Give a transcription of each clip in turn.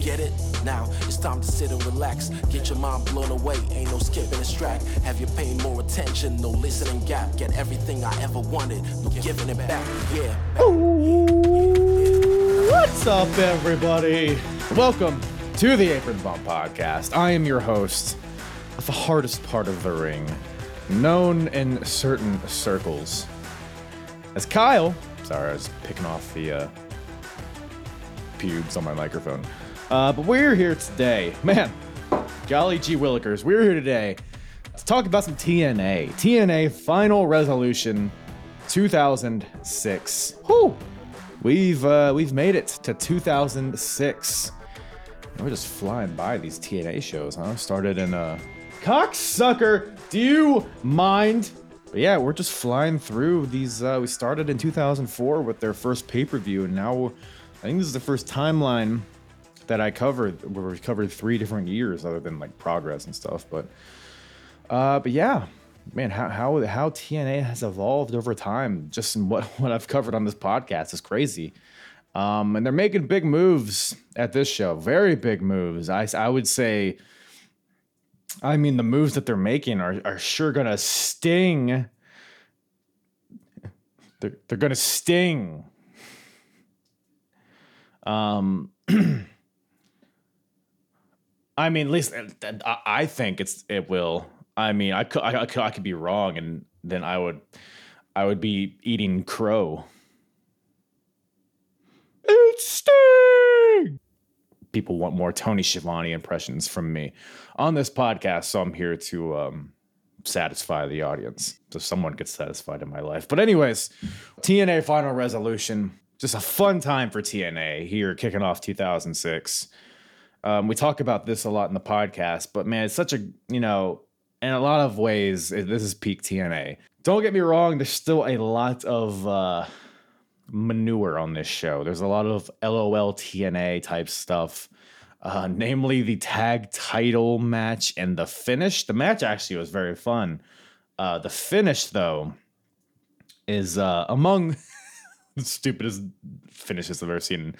Get it? Now it's time to sit and relax. Get your mind blown away, ain't no skipping this track. Have you paying more attention? No listening gap. Get everything I ever wanted, no giving it back. Yeah. What's up, everybody? Welcome to the Apron Bump Podcast. I am your host of the hardest part of the ring, known in certain circles as Kyle. Sorry, I was picking off the uh, pubes on my microphone. Uh, but we're here today, man. Golly gee willikers, we're here today to talk about some TNA. TNA Final Resolution 2006. Whew. We've uh, we've made it to 2006. We're just flying by these TNA shows, huh? Started in uh, cocksucker. Do you mind? But yeah, we're just flying through these. Uh, we started in 2004 with their first pay per view, and now I think this is the first timeline that I covered where we covered three different years, other than like progress and stuff. But uh, but yeah, man, how how how TNA has evolved over time, just in what what I've covered on this podcast is crazy. Um, and they're making big moves at this show, very big moves. I I would say. I mean, the moves that they're making are are sure gonna sting. They're they're gonna sting. Um. I mean, I- I think it's it will. I mean, I could I, could I could be wrong, and then I would I would be eating crow. It's Sting. People want more Tony Schiavone impressions from me on this podcast, so I'm here to um, satisfy the audience. So someone gets satisfied in my life. But anyways, TNA Final Resolution, just a fun time for TNA here, kicking off 2006. Um, we talk about this a lot in the podcast, but man, it's such a you know, in a lot of ways, this is peak TNA. Don't get me wrong, there's still a lot of uh, manure on this show. There's a lot of LOL TNA type stuff, uh, namely the tag title match and the finish. The match actually was very fun. Uh, the finish, though, is uh, among the stupidest finishes I've ever seen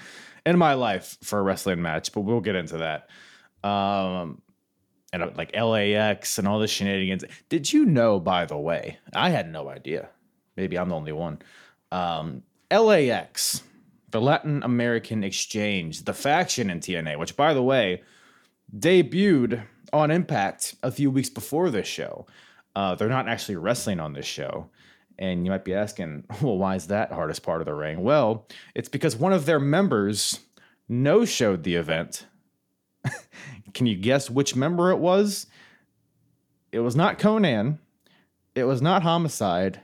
in my life for a wrestling match, but we'll get into that. Um, and uh, like LAX and all the shenanigans. Did you know, by the way? I had no idea. Maybe I'm the only one. Um, LAX, the Latin American Exchange, the faction in TNA, which, by the way, debuted on Impact a few weeks before this show. Uh, they're not actually wrestling on this show. And you might be asking, well, why is that hardest part of the ring? Well, it's because one of their members no showed the event. Can you guess which member it was? It was not Konnan. It was not Homicide.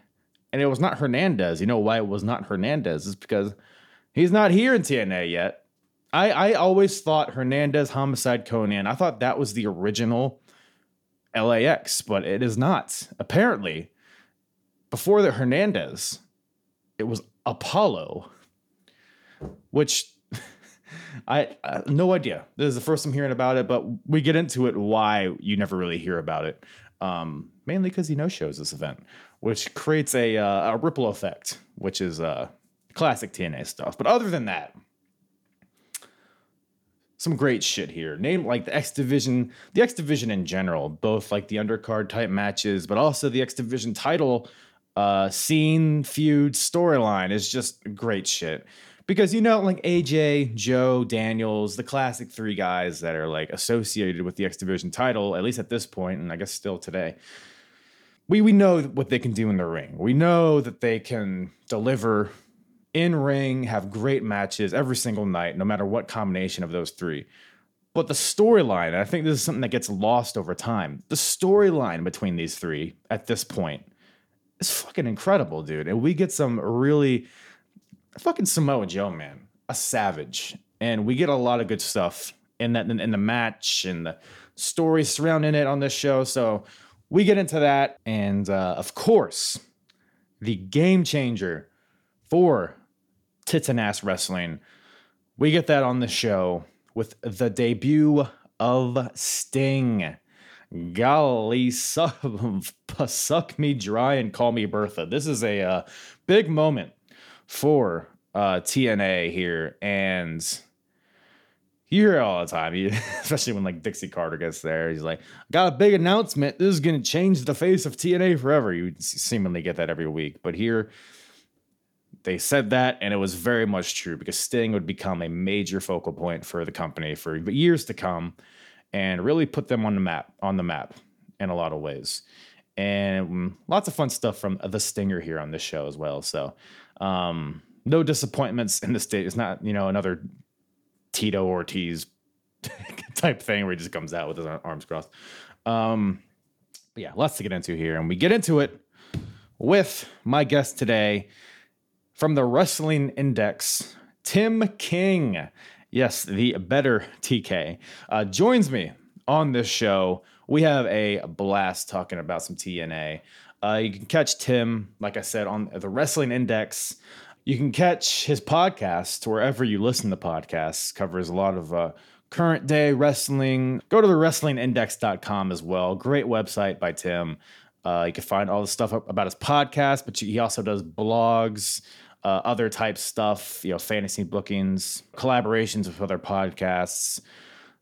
And it was not Hernandez. You know why it was not Hernandez? Is because he's not here in TNA yet. I, I always thought Hernandez, Homicide, Konnan, I thought that was the original LAX, but it is not. Apparently, before the Hernandez, it was Apollo, which I, no idea. This is the first I'm hearing about it, but we get into it why you never really hear about it. Um, mainly because he no shows this event, which creates a uh, a ripple effect, which is uh, classic TNA stuff. But other than that, some great shit here. Name like the X Division, the X Division in general, both like the undercard type matches, but also the X Division title uh scene, feud, storyline is just great shit. Because you know, like AJ, Joe, Daniels, the classic three guys that are like associated with the X Division title, at least at this point, and I guess still today. we we know what they can do in the ring. We know that they can deliver in ring, have great matches every single night, no matter what combination of those three. But the storyline, I think this is something that gets lost over time. The storyline between these three at this point is fucking incredible, dude. And we get some really fucking Samoa Joe, man, a savage. And we get a lot of good stuff in that in the match and the stories surrounding it on this show. So we get into that. And uh, of course, the game changer for tits and ass wrestling. We get that on the show with the debut of Sting. Golly, suck, suck me dry and call me Bertha. This is a uh, big moment for uh, TNA here, and you hear it all the time, you, especially when like Dixie Carter gets there. He's like, "Got a big announcement. This is going to change the face of TNA forever." You seemingly get that every week, but here they said that, and it was very much true because Sting would become a major focal point for the company for years to come, and really put them on the map on the map in a lot of ways. And lots of fun stuff from the Stinger here on this show as well. So, um, no disappointments in the state. It's not you know another Tito Ortiz type thing where he just comes out with his arms crossed. Um, yeah, lots to get into here, and we get into it with my guest today from the Wrestling Index, Tim King. Yes, the better TK uh, joins me on this show. We have a blast talking about some TNA. Uh, you can catch Tim, like I said, on the Wrestling Index. You can catch his podcast wherever you listen to podcasts. Covers a lot of uh, current day wrestling. Go to the wrestlingindex.com as well. Great website by Tim. Uh, you can find all the stuff about his podcast, but he also does blogs, uh, other type stuff, you know, fantasy bookings, collaborations with other podcasts,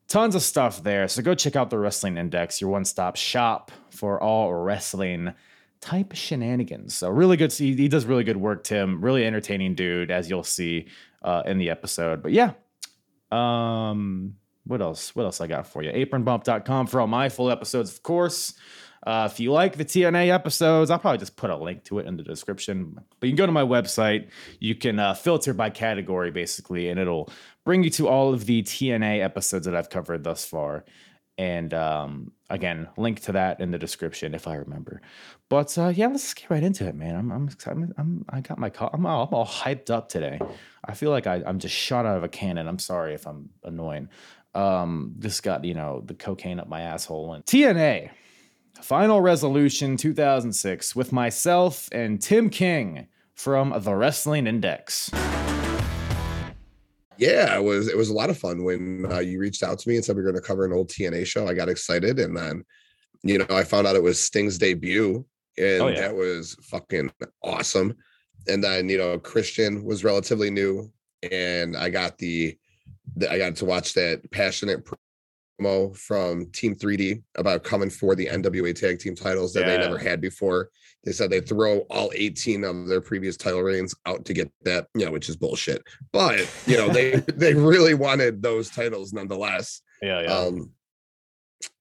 tons of stuff there. So go check out the Wrestling Index, your one stop shop for all wrestling type shenanigans. So really good. He, he does really good work, Tim. Really entertaining dude, as you'll see uh, in the episode. But yeah, um, what else? What else I got for you? Apronbump.com for all my full episodes, of course. Uh, if you like the TNA episodes, I'll probably just put a link to it in the description. But you can go to my website. You can uh, filter by category, basically, and it'll bring you to all of the TNA episodes that I've covered thus far. And um, again, link to that in the description if I remember. But uh, yeah, let's get right into it, man. I'm, I'm, I'm, I'm I got my call. I'm all, I'm all hyped up today. I feel like I, I'm just shot out of a cannon. I'm sorry if I'm annoying. Um, this got you know the cocaine up my asshole and TNA Final Resolution 2006 with myself and Tim King from the Wrestling Index. Yeah, it was it was a lot of fun when uh, you reached out to me and said we are going to cover an old TNA show. I got excited, and then you know I found out it was Sting's debut, and oh, yeah. that was fucking awesome. And then you know Christian was relatively new, and I got the, the I got to watch that passionate promo from Team 3D about coming for the NWA tag team titles that yeah. they never had before. They said they'd throw all 18 of their previous title reigns out to get that, you know, which is bullshit. But you know, they they really wanted those titles nonetheless. Yeah, yeah. Um,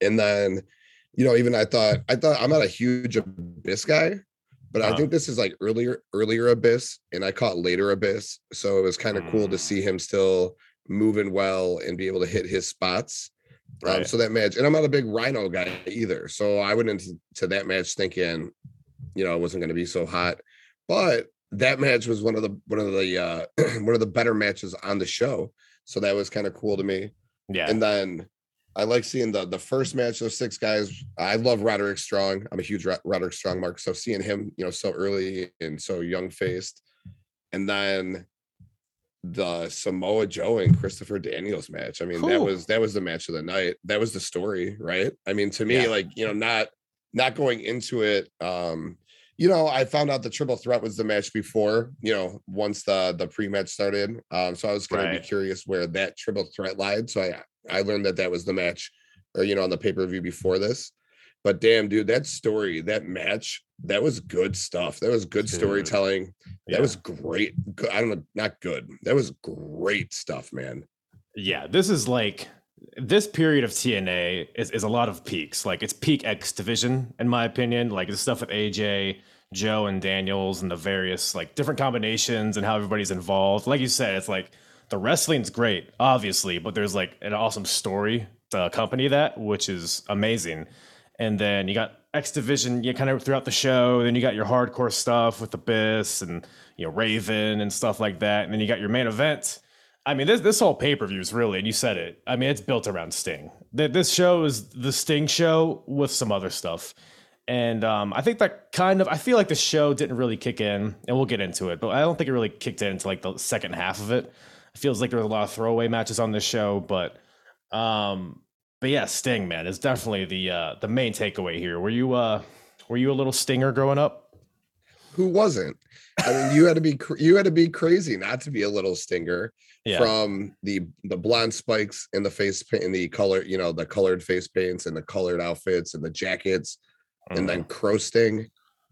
and then, you know, even I thought I thought I'm not a huge Abyss guy, but uh-huh. I think this is like earlier earlier Abyss, and I caught later Abyss, so it was kind of mm. cool to mm. see him still moving well and be able to hit his spots. Right. Um, so that match, and I'm not a big Rhino guy either. So I went into to that match thinking, you know, it wasn't going to be so hot. But that match was one of the one of the uh one of the better matches on the show. So that was kind of cool to me. Yeah. And then I like seeing the the first match of six guys. I love Roderick Strong. I'm a huge Roderick Strong mark. So seeing him, you know, so early and so young faced, and then the Samoa Joe and Christopher Daniels match. I mean, that was that was the match of the night. That was the story, right? I mean, to me, yeah. like, you know, not not going into it, um, you know, I found out the triple threat was the match before, you know, once the the pre-match started. Um, so I was gonna right. be curious where that triple threat lied. So I I learned that that was the match, or you know, on the pay-per-view before this. But damn, dude, that story, that match, that was good stuff. That was good storytelling. Yeah. That was great. I don't know, not good. That was great stuff, man. Yeah, this is like this period of TNA is, is a lot of peaks. Like it's peak X division, in my opinion. Like the stuff with AJ, Joe, and Daniels, and the various like different combinations and how everybody's involved. Like you said, it's like the wrestling's great, obviously, but there's like an awesome story to accompany that, which is amazing. And then you got X Division, you kind of throughout the show. Then you got your hardcore stuff with Abyss and you know Raven and stuff like that. And then you got your main event. I mean, this this whole pay per view is really, and you said it. I mean, it's built around Sting. This show is the Sting show with some other stuff. And um, I think that kind of, I feel like the show didn't really kick in, and we'll get into it, but I don't think it really kicked into like the second half of it. It feels like there was a lot of throwaway matches on this show, but um, but yeah, Sting, man, is definitely the uh the main takeaway here. Were you uh were you a little stinger growing up? Who wasn't? I mean, you had to be you had to be crazy not to be a little stinger yeah. from the the blonde spikes in the face paint in the color, you know, the colored face paints and the colored outfits and the jackets, mm-hmm. and then Crow Sting.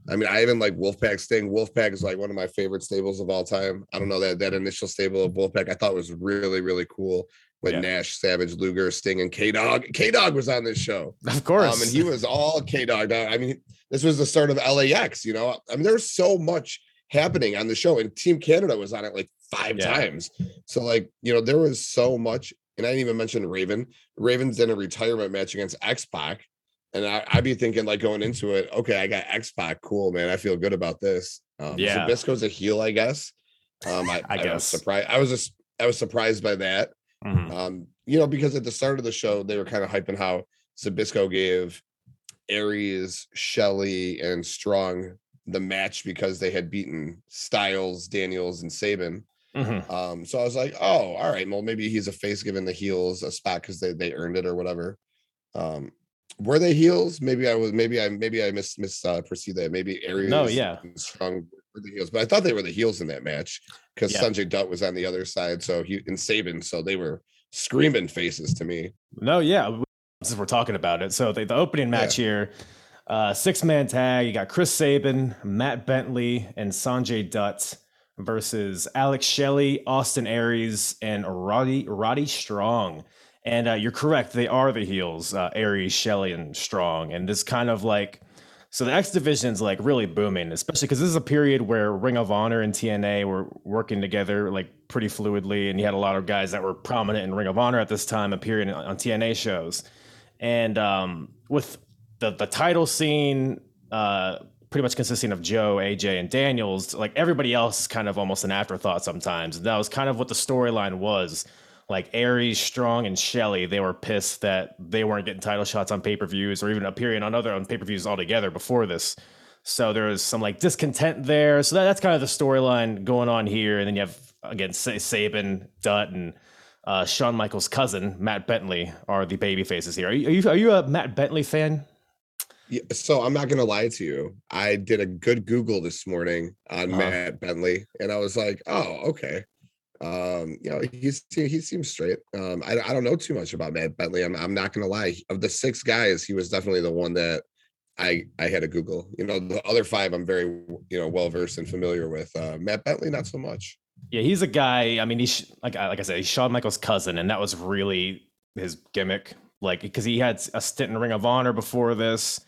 I mean, I even like Wolfpack Sting. Wolfpack is like one of my favorite stables of all time. I don't know that that initial stable of Wolfpack I thought was really really cool with yeah. Nash, Savage, Luger, Sting, and K Dog. K Dog was on this show, of course, um, and he was all K Dog. I mean, this was the start of LAX. You know, I mean, there's so much happening on the show, and Team Canada was on it like five yeah. times. So, like, you know, there was so much, and I didn't even mention Raven. Raven's in a retirement match against X Pac. And I, would be thinking, like going into it, okay, I got X Pac, cool, man. I feel good about this. Um, yeah, Zbyszko's a heel, I guess. Um, I, I, I guess was surprised. I was just, I was surprised by that. Mm-hmm. Um, you know, because at the start of the show, they were kind of hyping how Zbyszko gave Aries, Shelley, and Strong the match because they had beaten Styles, Daniels, and Sabin. Mm-hmm. Um, so I was like, oh, all right, well, maybe he's a face giving the heels a spot because they, they earned it or whatever. Um, were they heels? Maybe I was maybe I maybe I miss miss uh, perceived that. Maybe Aries no, yeah. strong the heels, but I thought they were the heels in that match because yeah. Sanjay Dutt was on the other side, so he and Sabin, so they were screaming faces to me. No, yeah, since we're talking about it, so the, the opening match yeah. here, uh, six man tag. You got Chris Sabin, Matt Bentley, and Sanjay Dutt versus Alex Shelley, Austin Aries, and Roddy Roddy Strong. And uh, you're correct; they are the heels, uh, Aries, Shelley, and Strong. And this kind of like so the X division is like really booming, especially because this is a period where Ring of Honor and TNA were working together like pretty fluidly, and you had a lot of guys that were prominent in Ring of Honor at this time appearing on TNA shows. And um, with the the title scene, uh, pretty much consisting of Joe, AJ, and Daniels, like everybody else is kind of almost an afterthought sometimes. And that was kind of what the storyline was like Aries, Strong, and Shelley, they were pissed that they weren't getting title shots on pay per views or even appearing on other on pay per views altogether before this. So there was some like discontent there. So that, that's kind of the storyline going on here. And then you have again Sabin, Dutt, and uh, Shawn Michaels' cousin Matt Bentley are the baby faces here. Are you, are you, are you a Matt Bentley fan? Yeah, so I'm not gonna lie to you. I did a good Google this morning on uh-huh. Matt Bentley, and I was like, "Oh, okay." Um you know he's he seems straight. Um I, I don't know too much about matt bentley I'm, I'm not gonna lie of the six guys he was definitely the one that i i had to google. You know the other five i'm very you know well versed and familiar with uh matt bentley not so much. Yeah he's a guy i mean he's like like i said he's shawn michaels cousin and that was really his gimmick like because he had a stint in ring of honor before this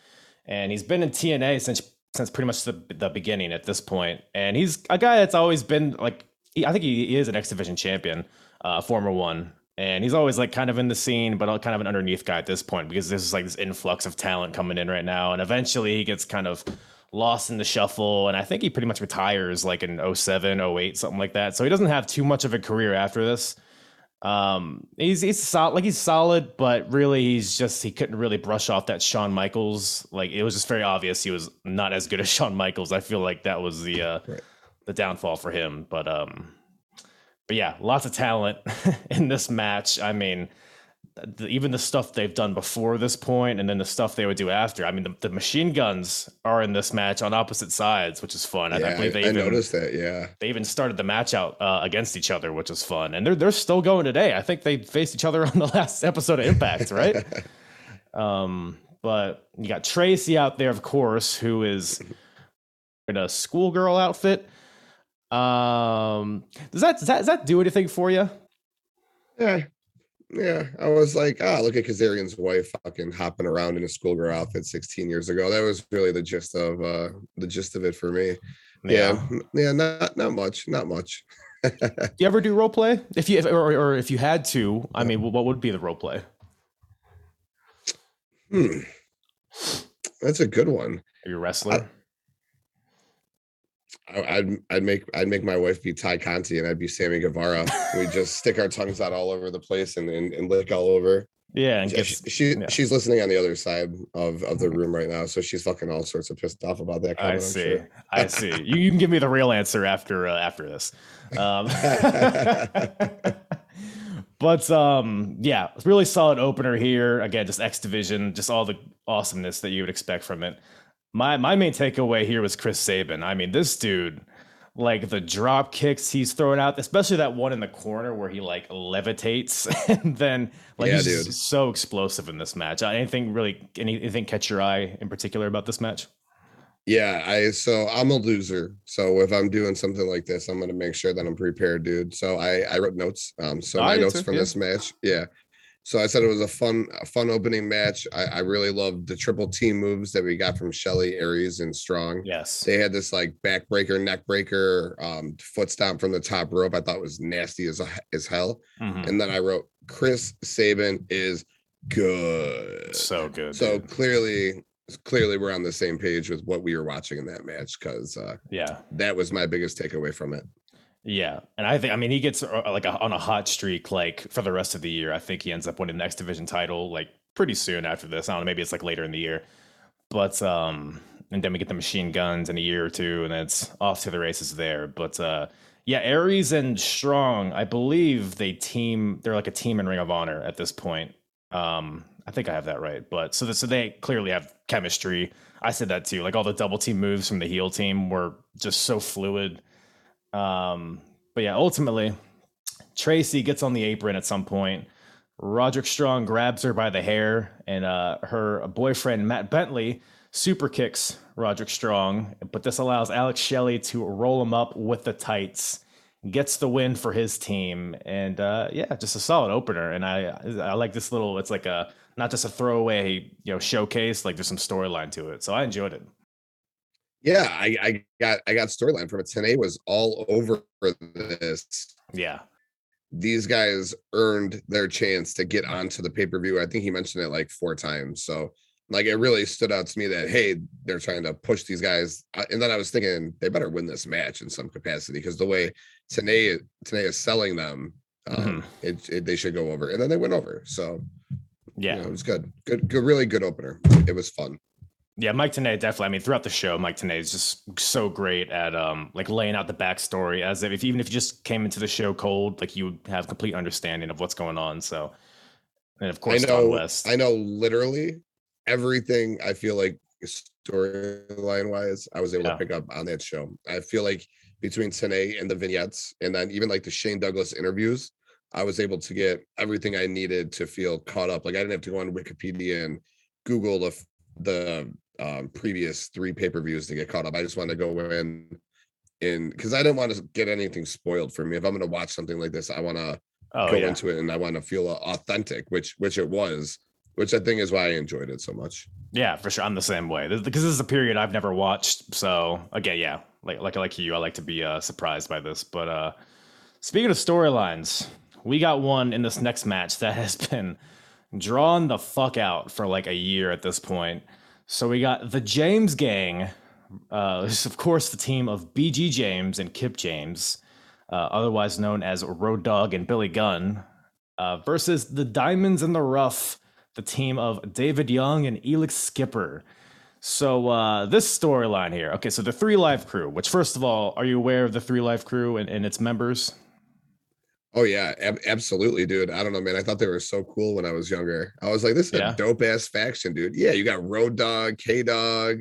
and he's been in tna since since pretty much the, the beginning at this point and he's a guy that's always been like he, I think he, he, is an X Division champion, uh, former one, and he's always like kind of in the scene, but kind of an underneath guy at this point because there's like this influx of talent coming in right now, and eventually he gets kind of lost in the shuffle, and I think he pretty much retires like in 07, 08, something like that. So he doesn't have too much of a career after this. Um, he's he's solid, like he's solid, but really he's just he couldn't really brush off that Shawn Michaels. Like it was just very obvious he was not as good as Shawn Michaels. I feel like that was the uh, right the downfall for him. But um, but yeah, lots of talent in this match. I mean, the, even the stuff they've done before this point, and then the stuff they would do after. I mean, the, the machine guns are in this match on opposite sides, which is fun. Yeah, I, I believe they I even, noticed that. Yeah, they even started the match out uh, against each other, which is fun, and they're they're still going today. I think they faced each other on the last episode of Impact, right? um, but you got Tracy out there, of course, who is in a schoolgirl outfit. Um, does that, does that does that do anything for you? Yeah, yeah, I was like, ah, look at Kazarian's wife fucking hopping around in a schoolgirl outfit 16 years ago. That was really the gist of uh the gist of it for me. Yeah, yeah, yeah not not much, not much. do you ever do role play? If you if, or, or if you had to, I mean, what would be the role play? Hmm. That's a good one. Are you a wrestler? I, I'd I'd make I'd make my wife be Tay Conti and I'd be Sammy Guevara. we just stick our tongues out all over the place and and, and lick all over. Yeah, and she, she, she yeah. she's listening on the other side of of the room right now, so she's fucking all sorts of pissed off about that. Comment, I see, sure. I see. You, you can give me the real answer after uh, after this. Um, but um, yeah, really solid opener here. Again, just X Division, just all the awesomeness that you would expect from it. My my main takeaway here was Chris Sabin. I mean, this dude like the drop kicks he's throwing out, especially that one in the corner where he like levitates and then like yeah, he's dude. so explosive in this match. Uh, anything really anything catch your eye in particular about this match? Yeah, I so I'm a loser. So if I'm doing something like this, I'm gonna make sure that I'm prepared, dude. So I I wrote notes. Um, so my notes too, from yeah. this match, yeah. So I said it was a fun, a fun opening match. I, I really loved the triple team moves that we got from Shelley, Aries, and Strong. Yes, they had this like backbreaker, neckbreaker, um, foot stomp from the top rope. I thought was nasty as as hell. Mm-hmm. And then I wrote Chris Sabin is good, so good. So dude. clearly, clearly we're on the same page with what we were watching in that match because uh, yeah, that was my biggest takeaway from it. Yeah, and I think I mean he gets uh, like a, on a hot streak like for the rest of the year. I think he ends up winning the X Division title like pretty soon after this. I don't know, maybe it's like later in the year, but um, and then we get the machine guns in a year or two, and it's off to the races there. But uh, yeah, Aries and Strong, I believe they team. They're like a team in Ring of Honor at this point. Um, I think I have that right. But so the, so they clearly have chemistry. I said that too. Like all the double team moves from the heel team were just so fluid um, but yeah, ultimately, Tracy gets on the apron at some point. Roderick Strong grabs her by the hair, and uh, her boyfriend Matt Bentley super kicks Roderick Strong, but this allows Alex Shelley to roll him up with the tights, gets the win for his team, and uh, yeah, just a solid opener. And I I like this little. It's like a not just a throwaway you know showcase. Like there's some storyline to it, so I enjoyed it. Yeah, I, I got I got storyline from it. Tenay was all over this. Yeah. These guys earned their chance to get onto the pay-per-view. I think he mentioned it like four times. So like it really stood out to me that hey, they're trying to push these guys. And then I was thinking they better win this match in some capacity because the way Tenay Tenay is selling them, um, mm-hmm. it, it, they should go over. And then they went over. So yeah, you know, it was good. Good, good, really good opener. It was fun. Yeah, Mike Tenay definitely. I mean, throughout the show, Mike Tenay is just so great at um like laying out the backstory as if, if even if you just came into the show cold, like you would have complete understanding of what's going on. So, and of course, I know, West. I know literally everything. I feel like storyline wise, I was able yeah. to pick up on that show. I feel like between Tenay and the vignettes, and then even like the Shane Douglas interviews, I was able to get everything I needed to feel caught up. Like I didn't have to go on Wikipedia and Google the the um, previous three pay per views to get caught up. I just want to go in in because I didn't want to get anything spoiled for me. If I'm going to watch something like this, I want to oh, go yeah. into it and I want to feel authentic, which which it was, which I think is why I enjoyed it so much. Yeah, for sure. I'm the same way because this is a period I've never watched. So again, yeah, like like like you, I like to be uh, surprised by this. But uh, speaking of storylines, we got one in this next match that has been drawn the fuck out for like a year at this point. So we got the James Gang. Uh, this is, of course, the team of BG James and Kip James, uh, otherwise known as Road Dog and Billy Gunn, uh, versus the Diamonds in the Rough, the team of David Young and Elix Skipper. So uh, this storyline here. Okay, so the Three Live Crew. Which, first of all, are you aware of the Three Live Crew and, and its members? Oh yeah, ab- absolutely, dude. I don't know, man. I thought they were so cool when I was younger. I was like, this is yeah. a dope ass faction, dude. Yeah, you got Road Dog, K Dog,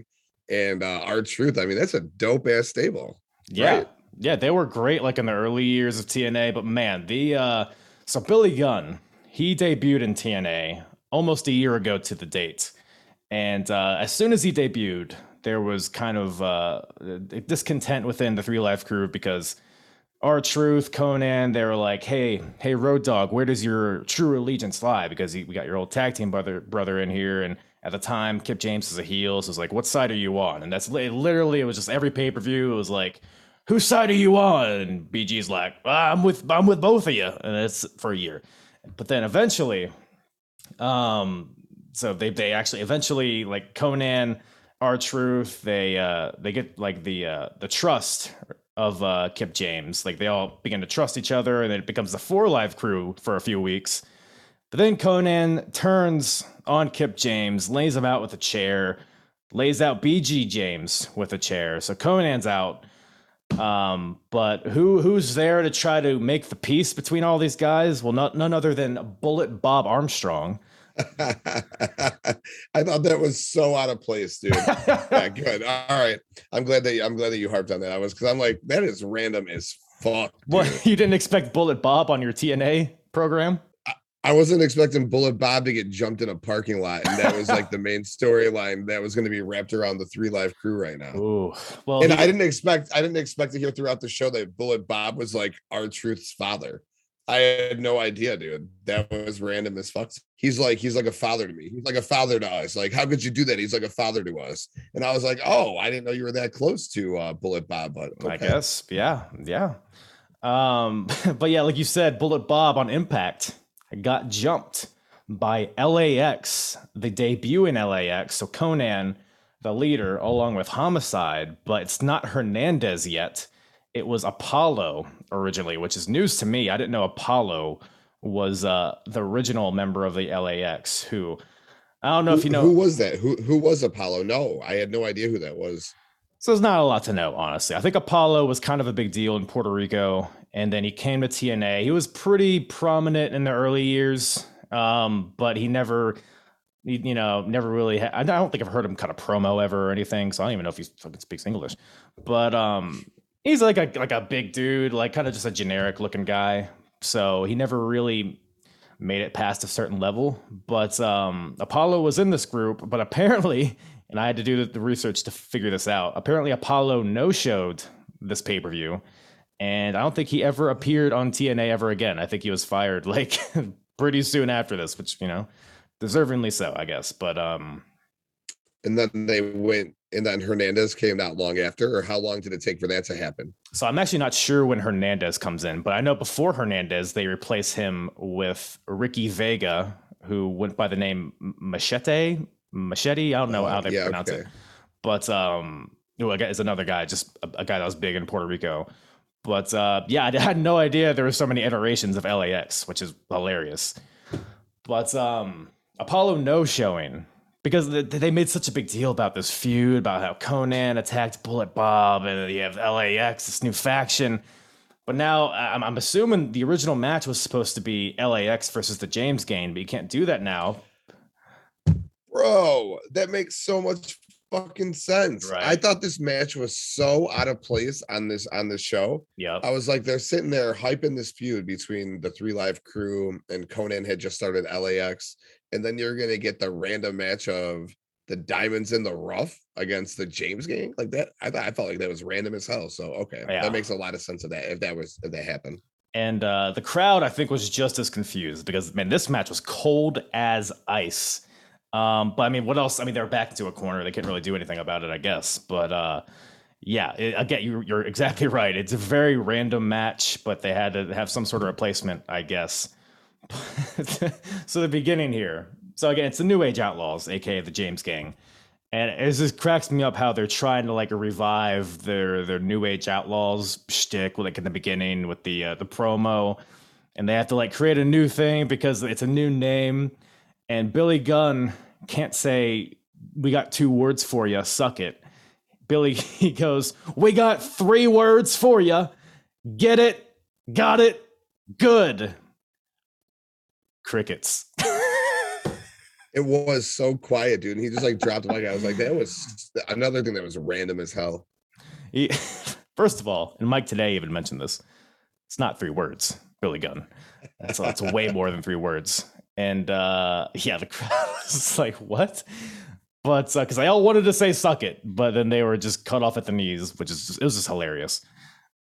and uh R-Truth. I mean, that's a dope ass stable. Yeah. Right? Yeah, they were great like in the early years of TNA, but man, the uh so Billy Gunn, he debuted in TNA almost a year ago to the date. And uh as soon as he debuted, there was kind of uh discontent within the Three Live Crew because our truth, Konnan they were like, "Hey, hey, Road Dog, where does your true allegiance lie?" Because we got your old tag team brother brother in here, and at the time, Kip James was a heel, so it's like, "What side are you on?" And that's literally it was just every pay per view. It was like, "Whose side are you on?" And BG's like, "I'm with I'm with both of you," and that's for a year. But then eventually, um, so they they actually eventually like Konnan our truth, they uh they get like the uh the trust of uh Kip James. Like they all begin to trust each other, and it becomes the four live crew for a few weeks. But then Konnan turns on Kip James, lays him out with a chair, lays out BG James with a chair. So Konnan's out. Um, but who who's there to try to make the peace between all these guys? Well, not none other than Bullet Bob Armstrong. I thought that was so out of place, dude. yeah, good. All right. I'm glad that you, I'm glad that you harped on that. I was because I'm like, that is random as fuck. dude. What you didn't expect Bullet Bob on your TNA program? I wasn't expecting Bullet Bob to get jumped in a parking lot, and that was like the main storyline that was going to be wrapped around the three live crew right now. Ooh, well, and I didn't expect I didn't expect to hear throughout the show that Bullet Bob was like R-Truth's father. I had no idea, dude. That was random as fuck. He's like he's like a father to me. He's like a father to us. Like, how could you do that? He's like a father to us. And I was like, oh, I didn't know you were that close to uh, Bullet Bob. But I guess, yeah, yeah. Um, but yeah, like you said, Bullet Bob on Impact got jumped by LAX, the debut in LAX. So Konnan, the leader, along with Homicide, but it's not Hernandez yet. It was Apollo originally, which is news to me. I didn't know Apollo was uh, the original member of the LAX. Who I don't know Who, if you know. who was that? Who who was Apollo? No, I had no idea who that was. So there's not a lot to know, honestly. I think Apollo was kind of a big deal in Puerto Rico, and then he came to TNA. He was pretty prominent in the early years, um, but he never, you know, never really. Ha- I don't think I've heard him cut a promo ever or anything. So I don't even know if he fucking speaks English. But um, he's like a like a big dude, like kind of just a generic looking guy. So he never really made it past a certain level. But um, Apollo was in this group, but apparently, and I had to do the, research to figure this out. Apparently, Apollo no showed this pay per view, and I don't think he ever appeared on TNA ever again. I think he was fired like pretty soon after this, which you know, deservingly so, I guess. But um, And then they went, and then Hernandez came not long after, or how long did it take for that to happen? So I'm actually not sure when Hernandez comes in, but I know before Hernandez, they replace him with Ricky Vega, who went by the name Machete. Machete. I don't know Oh, how they yeah, pronounce okay. it, but um, who I another guy, just a, a guy that was big in Puerto Rico. But uh, yeah, I had no idea there were so many iterations of LAX, which is hilarious. But um, Apollo no showing because they made such a big deal about this feud, about how Konnan attacked Bullet Bob, and you have LAX, this new faction. But now I'm, I'm assuming the original match was supposed to be LAX versus the James Gang, but you can't do that now. Bro, that makes so much fucking sense. I thought this match was so out of place on this on this show. Yep. I was like, they're sitting there hyping this feud between the three live crew and Konnan had just started LAX, and then you're gonna get the random match of the diamonds in the rough against the James gang like that. I thought I felt like that was random as hell. So okay, Yeah. that makes a lot of sense of that if that was if that happened. And uh, the crowd, I think, was just as confused because man, this match was cold as ice. Um, but I mean, what else? I mean, they're back into a corner; they couldn't really do anything about it, I guess. But uh, yeah, it, again, you, you're exactly right. It's a very random match, but they had to have some sort of replacement, I guess. so the beginning here. So again, it's the New Age Outlaws, aka the James Gang. And it just cracks me up how they're trying to like revive their their New Age Outlaws shtick, like in the beginning with the uh, the promo, and they have to like create a new thing because it's a new name, and Billy Gunn can't say we got two words for you, suck it. Billy he goes, we got three words for you, get it, got it, good. Crickets. It was so quiet, dude. And he just like dropped mic. I was like, that was another thing that was random as hell. He, first of all, and Mike Tenay even mentioned this. It's not three words, Billy Gunn. That's that's way more than three words. And uh, yeah, the crowd was like, "What?" But because they all wanted to say "suck it," but then they were just cut off at the knees, which is just, it was just hilarious.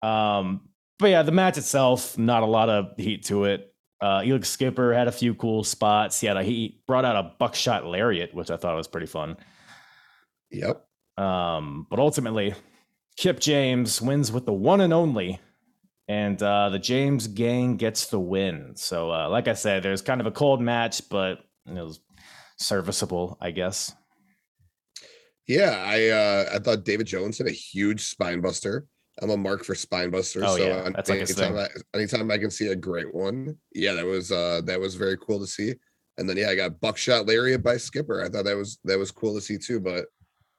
Um, but yeah, the match itself, not a lot of heat to it. Uh, Elix Skipper had a few cool spots. He had a, he brought out a buckshot lariat, which I thought was pretty fun. Yep. Um, but ultimately, Kip James wins with the one and only, and uh, the James gang gets the win. So, uh, like I said, there's kind of a cold match, but it was serviceable, I guess. Yeah, I uh I thought David Jones had a huge spine buster. I'm a mark for spine busters. Oh, so yeah, that's like anytime, thing. I, anytime I can see a great one, yeah, that was uh that was very cool to see. And then yeah, I got buckshot lariat by Skipper. I thought that was that was cool to see too. But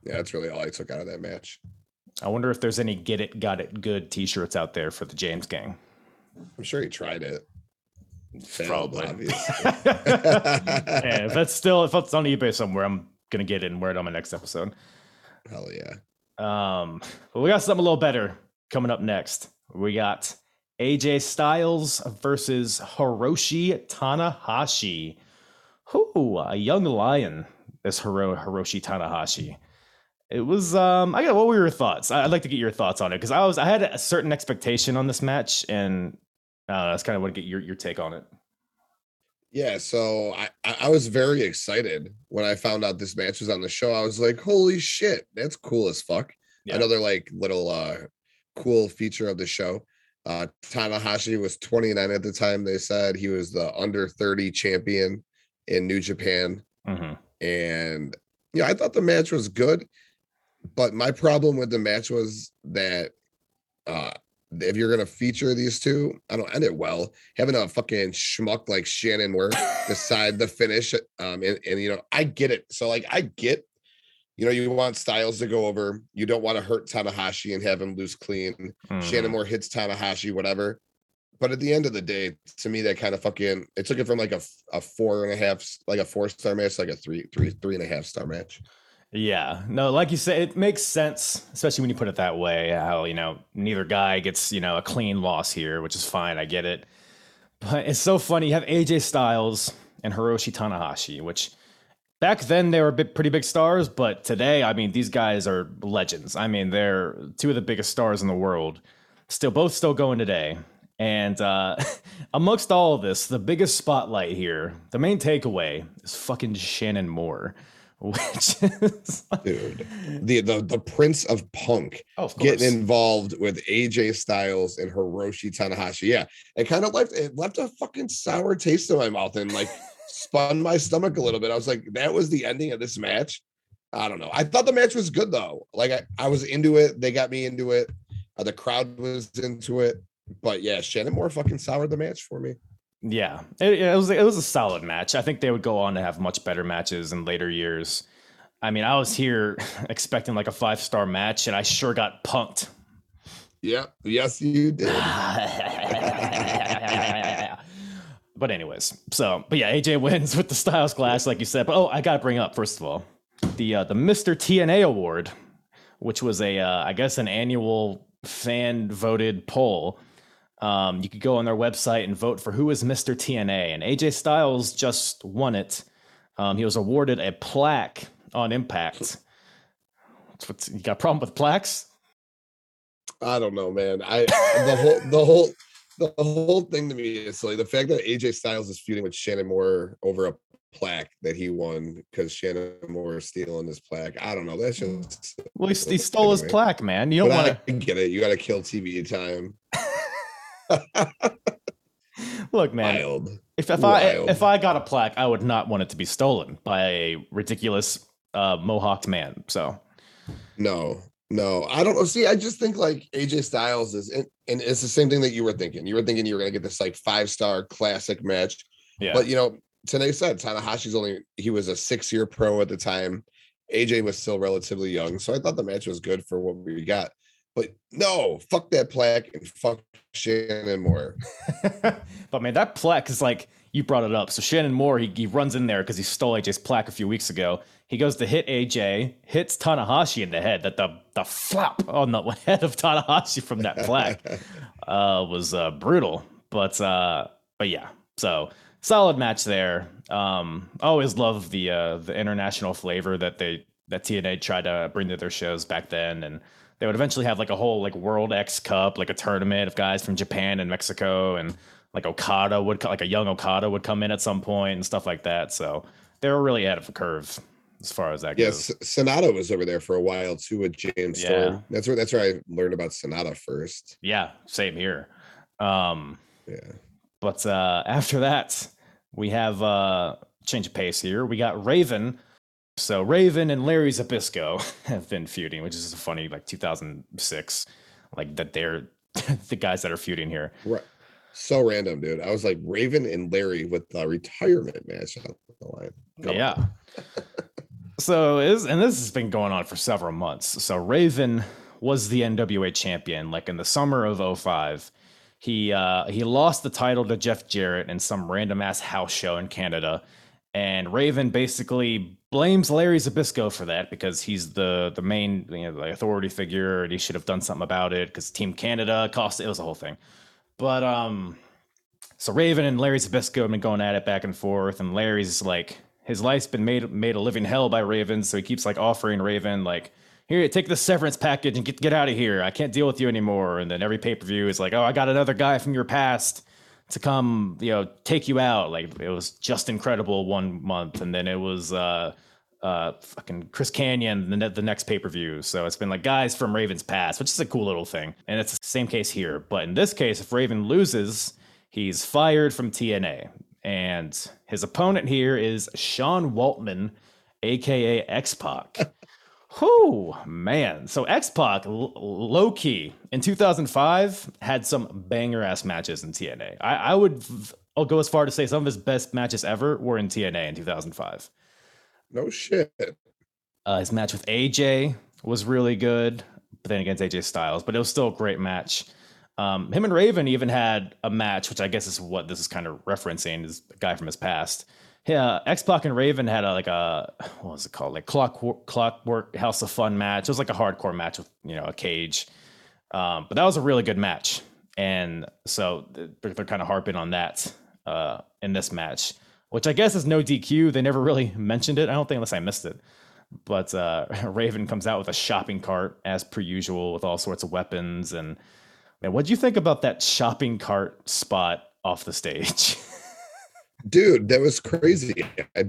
yeah, that's really all I took out of that match. I wonder if there's any "Get It, Got It, Good" T-shirts out there for the James gang. I'm sure he tried it. Failed, Probably. Yeah, if that's still if it's on eBay somewhere, I'm gonna get it and wear it on my next episode. Hell yeah. Um, but we got something a little better coming up next. We got AJ Styles versus Hiroshi Tanahashi. Who a young lion, this Hiro, Hiroshi Tanahashi. It was um I got what were your thoughts? I- I'd like to get your thoughts on it because I was I had a certain expectation on this match and uh, that's kind of want to get your, your take on it. Yeah, so I, I I was very excited when I found out this match was on the show. I was like, holy shit, that's cool as fuck. Yeah. Another like little uh cool feature of the show. Uh Tanahashi was 29 at the time. They said he was the under 30 champion in New Japan. hmm And yeah, I thought the match was good, but my problem with the match was that uh if you're gonna feature these two, I don't end it well. Having a fucking schmuck like Shannon Moore decide the finish, um, and, and you know, I get it. So like, I get, you know, you want Styles to go over. You don't want to hurt Tanahashi and have him lose clean. Mm-hmm. Shannon Moore hits Tanahashi, whatever. But at the end of the day, to me, that kind of fucking it took it from like a, a four and a half, like a four star match, like a three, three, three and a half star match. Yeah, no, like you said, it makes sense, especially when you put it that way. How you know neither guy gets you know a clean loss here, which is fine. I get it, but it's so funny. You have AJ Styles and Hiroshi Tanahashi, which back then they were big, pretty big stars, but today, I mean, these guys are legends. I mean, they're two of the biggest stars in the world. Still, both still going today. And uh, amongst all of this, the biggest spotlight here, the main takeaway is fucking Shannon Moore, which is Dude, the the the Prince of Punk Oh, of getting involved with AJ Styles and Hiroshi Tanahashi. Yeah, it kind of left it left a fucking sour taste in my mouth and like spun my stomach a little bit. I was like, that was the ending of this match. I don't know. I thought the match was good though. Like I, I was into it. They got me into it. Uh, the crowd was into it. But yeah, Shannon Moore fucking soured the match for me. Yeah, it, it was it was a solid match. I think they would go on to have much better matches in later years. I mean, I was here expecting like a five star match, and I sure got punked. Yeah. Yes, you did. but anyways, so but yeah, AJ wins with the Styles Clash, like you said. But oh, I gotta bring up first of all the uh, the Mister TNA Award, which was a uh, I guess an annual fan voted poll. Um, you could go on their website and vote for who is Mister TNA, and AJ Styles just won it. Um, he was awarded a plaque on Impact. What's, you got a problem with plaques? I don't know, man. I the whole the whole the whole thing to me is like the fact that AJ Styles is feuding with Shannon Moore over a plaque that he won because Shannon Moore is stealing his plaque. I don't know. That's just Well, he, he stole his plaque, man. You don't want to get it. You got to kill TV time. look, man. Wild. If if I if I got a plaque, I would not want it to be stolen by a ridiculous uh, mohawked man. So No, no, I don't know. See, I just think like AJ Styles is, and, and it's the same thing that you were thinking. You were thinking you were going to get this like five star classic match. yeah, But you know, Tenay said Tanahashi's only he was a six year pro at the time. AJ was still relatively young, so I thought the match was good for what we got. But no, fuck that plaque and fuck Shannon Moore. but man, that plaque is like you brought it up. So Shannon Moore, he, he runs in there because he stole AJ's plaque a few weeks ago. He goes to hit AJ, hits Tanahashi in the head. That the the flap on the head of Tanahashi from that plaque uh, was uh, brutal. But uh, but yeah, so solid match there. Um, always love the uh, the international flavor that they that TNA tried to bring to their shows back then, and they would eventually have like a whole like World X Cup, like a tournament of guys from Japan and Mexico, and like Okada would like a young Okada would come in at some point and stuff like that. So they were really ahead of the curve as far as that goes. yes. Sonata was over there for a while too with James Yeah. Storm. That's where that's where I learned about Sonata first. Yeah, same here. Um, Yeah. But uh, after that, we have uh, change of pace here. We got Raven. So Raven and Larry Zbyszko have been feuding, which is funny, like 2006, like that they're the guys that are feuding here. Right. So random, dude. I was like Raven and Larry with the retirement match on the line. Come yeah. so is and this has been going on for several months. So Raven was the NWA champion, like in the summer of 05. He uh he lost the title to Jeff Jarrett in some random ass house show in Canada. And Raven basically blames Larry Zbyszko for that because he's the the main you know, the authority figure and he should have done something about it because Team Canada cost it was a whole thing. But um so Raven and Larry Zbyszko have been going at it back and forth, and Larry's like his life's been made made a living hell by Raven, so he keeps like offering Raven like, here, take the severance package and get get out of here. I can't deal with you anymore. And then every pay per view is like, oh, I got another guy from your past to come, you know, take you out. Like it was just incredible one month, and then it was uh uh fucking Chris Kanyon the, ne- the next pay per view. So it's been like guys from Raven's past, which is a cool little thing. And it's the same case here, but in this case, if Raven loses, he's fired from TNA. And his opponent here is Sean Waltman, aka X Pac. Whew, man. So X Pac, l- low key, in 2005, had some banger ass matches in TNA. I, I would, I'll go as far to say some of his best matches ever were in TNA in 2005. No shit. Uh, his match with AJ was really good, but then against AJ Styles, but it was still a great match. Um, him and Raven even had a match, which I guess is what this is kind of referencing, is a guy from his past. Yeah, X Pac and Raven had a like a what was it called, like clockwork, clockwork House of Fun match. It was like a hardcore match with you know a cage, um, but that was a really good match. And so they're, they're kind of harping on that uh, in this match, which I guess is no DQ. They never really mentioned it. I don't think unless I missed it. But uh, Raven comes out with a shopping cart as per usual with all sorts of weapons. And man, what do you think about that shopping cart spot off the stage? Dude, that was crazy. I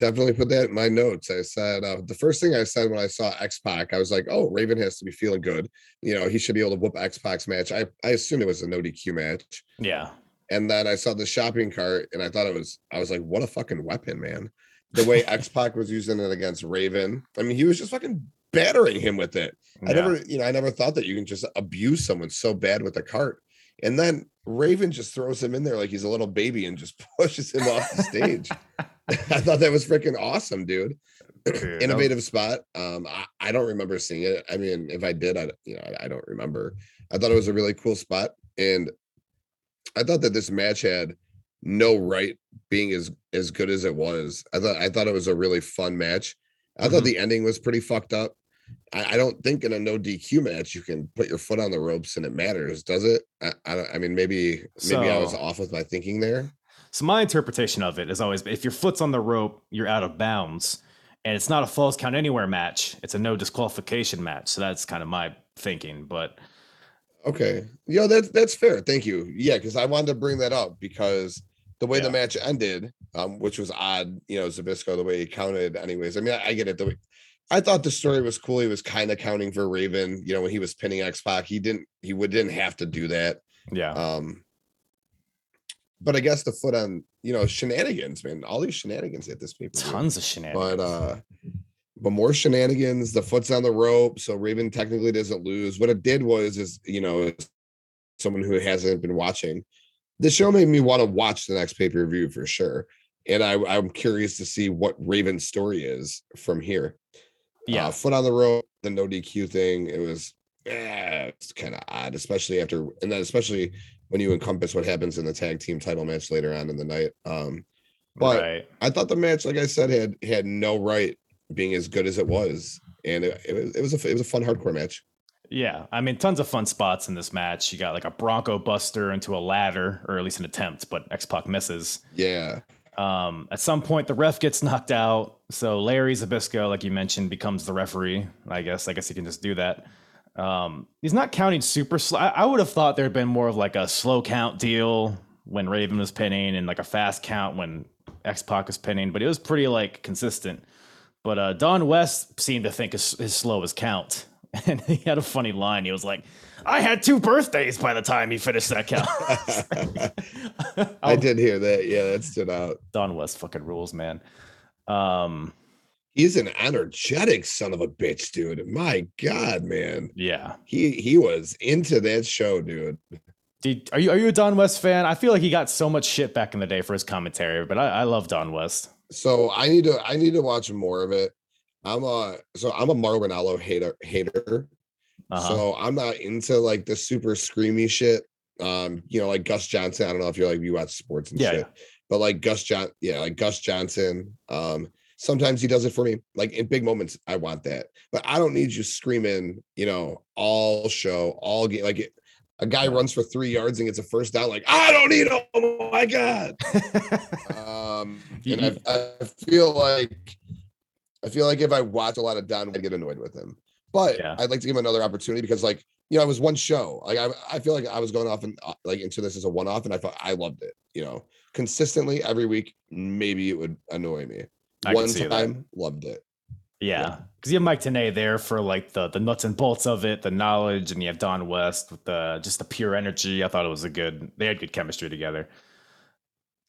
definitely put that in my notes. I said uh, the first thing I said when I saw X Pac, I was like, "Oh, Raven has to be feeling good. You know, he should be able to whoop X Pac's match." I I assumed it was a no DQ match, yeah. And then I saw the shopping cart, and I thought it was. I was like, "What a fucking weapon, man!" The way X Pac was using it against Raven. I mean, he was just fucking battering him with it. I never, you know, I never thought that you can just abuse someone so bad with a cart. And then Raven just throws him in there like he's a little baby and just pushes him off the stage. I thought that was freaking awesome, dude. Dude, was- Innovative spot. Um, I, I don't remember seeing it. I mean, if I did, I you know, I, I don't remember. I thought it was a really cool spot, and I thought that this match had no right being as as good as it was. I thought I thought it was a really fun match. I thought Mhm. the ending was pretty fucked up. I, I don't think in a no DQ match you can put your foot on the ropes and it matters, does it? I I, don't, I mean maybe maybe I was off with my thinking there. So my interpretation of it is always if your foot's on the rope, you're out of bounds. And it's not a false count anywhere match. It's a no disqualification match. So that's kind of my thinking. But Okay. Yeah, that's that's fair. Thank you. Yeah, because I wanted to bring that up because the way Yeah. the match ended, um, which was odd, you know, Zbyszko, the way he counted, anyways. I mean, I, I get it. The way I thought the story was cool. He was kind of counting for Raven, you know, when he was pinning X Pac. He didn't he would didn't have to do that. yeah. Um but I guess the foot on, you know, shenanigans, man. All these shenanigans at this paper. Tons of shenanigans. But uh but more shenanigans, the foot's on the rope, so Raven technically doesn't lose. What it did was is, you know, someone who hasn't been watching, the show made me want to watch the next pay-per-view for sure. And I, I'm curious to see what Raven's story is from here. yeah. Uh, foot on the rope, the no DQ thing. It was yeah, it's kind of odd, especially after and then especially when you encompass what happens in the tag team title match later on in the night. Um, but right. I thought the match, like I said, had had no right being as good as it was, and it, it was it was a it was a fun hardcore match. Yeah, I mean, tons of fun spots in this match. You got like a Bronco Buster into a ladder, or at least an attempt, but X Pac misses. Yeah, Um, at some point, the ref gets knocked out, so Larry Zbyszko, like you mentioned, becomes the referee. I guess. I guess he can just do that. Um, he's not counting super slow. I, I would have thought there'd been more of like a slow count deal when Raven was pinning and like a fast count when X Pac was pinning, but it was pretty like consistent. But uh, Don West seemed to think his, his slow as count, and he had a funny line. He was like, "I had two birthdays by the time he finished that count." I did hear that. Yeah, that stood out. Don West fucking rules, man. Um, He's an energetic son of a bitch, dude. My God, man. yeah. He he was into that show, dude. Did, are you are you a Don West fan? I feel like he got so much shit back in the day for his commentary, but I, I love Don West. So I need to I need to watch more of it. I'm a so I'm a Mauro Ranallo hater hater. Uh-huh. So I'm not into like the super screamy shit. Um, you know, like Gus Johnson. I don't know if you're like you watch sports and Yeah, shit, but like Gus John, yeah, like Gus Johnson. Um, sometimes he does it for me. Like in big moments, I want that, but I don't need you screaming. You know, all show, all game. Like it, a guy runs for three yards and gets a first down. Like I don't need. him. Oh my god. Um, and I, I feel like I feel like if I watch a lot of Don, I'd get annoyed with him. But Yeah. I'd like to give him another opportunity because, like, you know, it was one show. Like, I, I feel like I was going off and uh, like into this as a one off, and I thought I loved it. You know, consistently every week, maybe it would annoy me. I one see that. time, loved it. Yeah, because you have Mike Tenay there for like the the nuts and bolts of it, the knowledge, and you have Don West with the just the pure energy. I thought it was a good. They had good chemistry together.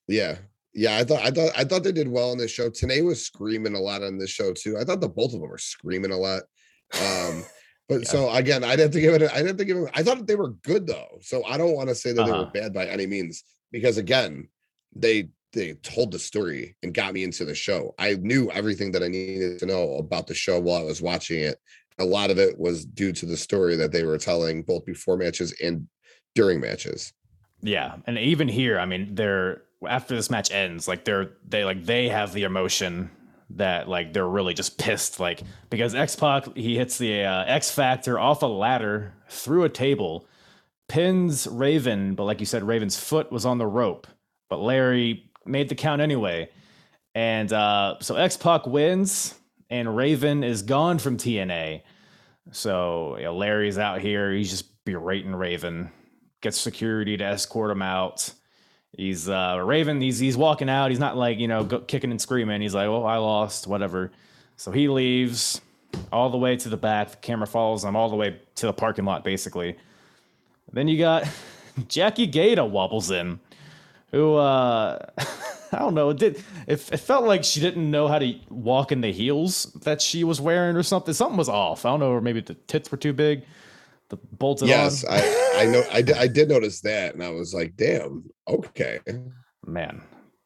Yeah. Yeah, I thought I thought I thought they did well on this show. Tenay was screaming a lot on this show too. I thought the both of them were screaming a lot. Um, but Yeah. so again, I'd have to give it. a- I'd have to give it. I thought they were good though, so I don't want to say that they Uh-huh. were bad by any means because again, they they told the story and got me into the show. I knew everything that I needed to know about the show while I was watching it. A lot of it was due to the story that they were telling both before matches and during matches. Yeah, and even here, I mean, they're after this match ends, like they're they like they have the emotion that like they're really just pissed, like because X Pac he hits the uh, X Factor off a ladder through a table, pins Raven, but like you said, Raven's foot was on the rope, but Larry made the count anyway, and uh, so X Pac wins, and Raven is gone from TNA. So you know, Larry's out here. He's just berating Raven. Gets security to escort him out. He's uh, Raven. He's he's walking out. He's not like you know go, kicking and screaming. He's like, "Oh, I lost, whatever." So he leaves all the way to the back. The camera follows him all the way to the parking lot, basically. Then you got Jackie Gayda wobbles in, who uh, I don't know. It did it, it felt like she didn't know how to walk in the heels that she was wearing or something. Something was off. I don't know, or maybe the tits were too big. The bolted yes, on. I I know I did, I did notice that, and I was like, damn, okay, Man,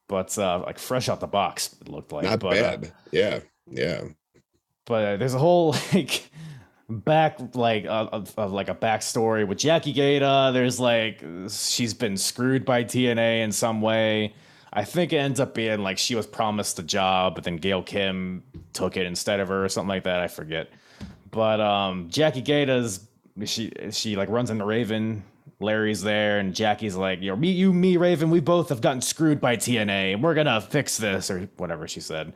but uh, like fresh out the box, it looked like. not but, uh, bad. yeah, yeah. but uh, there's a whole like back like uh, of, of like a backstory with Jackie Gayda. There's like she's been screwed by TNA in some way. I think it ends up being like she was promised a job, but then Gail Kim took it instead of her or something like that. I forget. But um, Jackie Gayda's she she like runs into Raven. Larry's there, and Jackie's like, "You know, me, you, me, Raven. We both have gotten screwed by TNA, and we're gonna fix this, or whatever she said."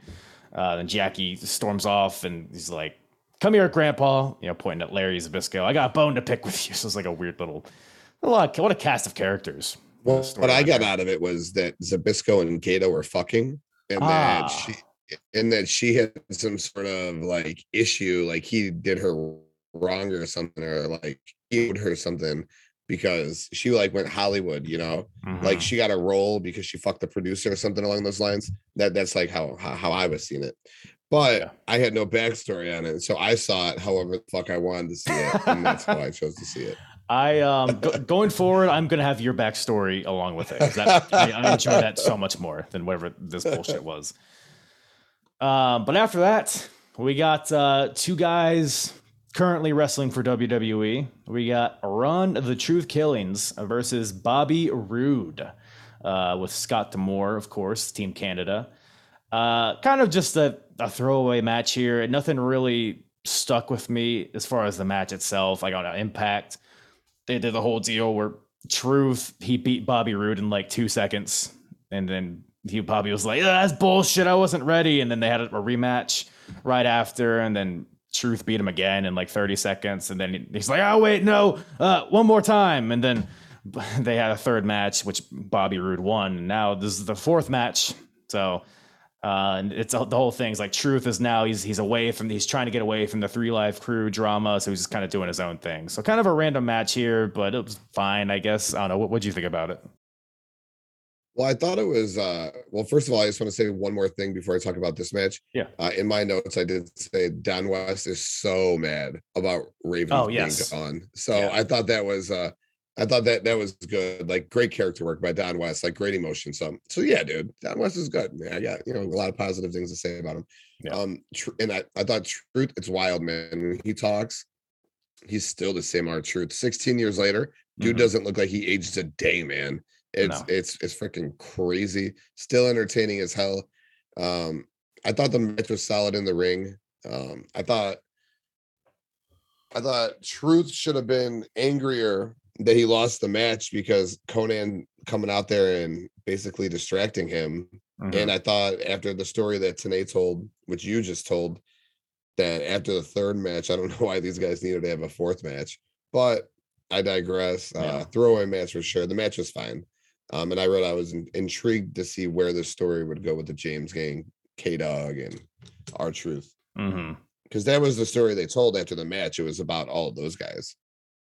Uh, then Jackie storms off, and he's like, "Come here, Grandpa." You know, pointing at Larry Zbyszko. I got a bone to pick with you. So it's like a weird little, a lot. What a cast of characters. Well, what I got out of it was that Zbyszko and Gayda were fucking, and Ah. that she and that she had some sort of like issue, like he did her wrong or something, or like he owed her something because she like went Hollywood, you know, like Mhm. she got a role because she fucked the producer or something along those lines. That that's like how how, how I was seeing it. But Yeah. I had no backstory on it, so I saw it however the fuck I wanted to see it, and that's why I chose to see it. I um go, going forward, I'm gonna have your backstory along with it. That, I, I enjoy that so much more than whatever this bullshit was. Um, but after that, we got uh, two guys currently wrestling for WWE. We got Ron the Truth Killings versus Bobby Roode uh, with Scott D'Amore, of course, Team Canada. Uh, kind of just a, a throwaway match here. And nothing really stuck with me as far as the match itself. I got an impact. They did the whole deal where Truth he beat Bobby Roode in like two seconds, and then he Bobby was like, "Ah, "That's bullshit. I wasn't ready." And then they had a, rematch right after, and then Truth beat him again in like 30 seconds, and then he's like, "Oh wait, no, uh, one more time," and then they had a third match, which Bobby Roode won. Now this is the fourth match, so uh, and it's the whole thing's like Truth is now he's he's away from he's trying to get away from the three live crew drama, so he's just kind of doing his own thing. So kind of a random match here, but it was fine, I guess. I don't know. What do you think about it? Well, I thought it was uh well, first of all, I just want to say one more thing before I talk about this match. Yeah. Uh, in my notes, I did say Don West is so mad about Raven Oh, being yes. gone. So Yeah. I thought that was uh I thought that that was good. Like great character work by Don West, like great emotion. So so yeah, dude. Don West is good. Man, I got you know a lot of positive things to say about him. Yeah. Um tr- and I, I thought truth, it's wild, man. When he talks, he's still the same R-Truth. 16 years later, dude Mhm. doesn't look like he aged a day, man. It's No. it's it's freaking crazy. Still entertaining as hell. Um, I thought the match was solid in the ring. Um, I thought I thought Truth should have been angrier that he lost the match because Konnan coming out there and basically distracting him. Mhm. And I thought after the story that Tenay told, which you just told, that after the third match, I don't know why these guys needed to have a fourth match, but I digress. Yeah. Uh, throwaway match for sure. The match was fine. Um, and I wrote I was in, intrigued to see where the story would go with the James gang, K Dog, and R-Truth. Because that was the story they told after the match. It was about all of those guys.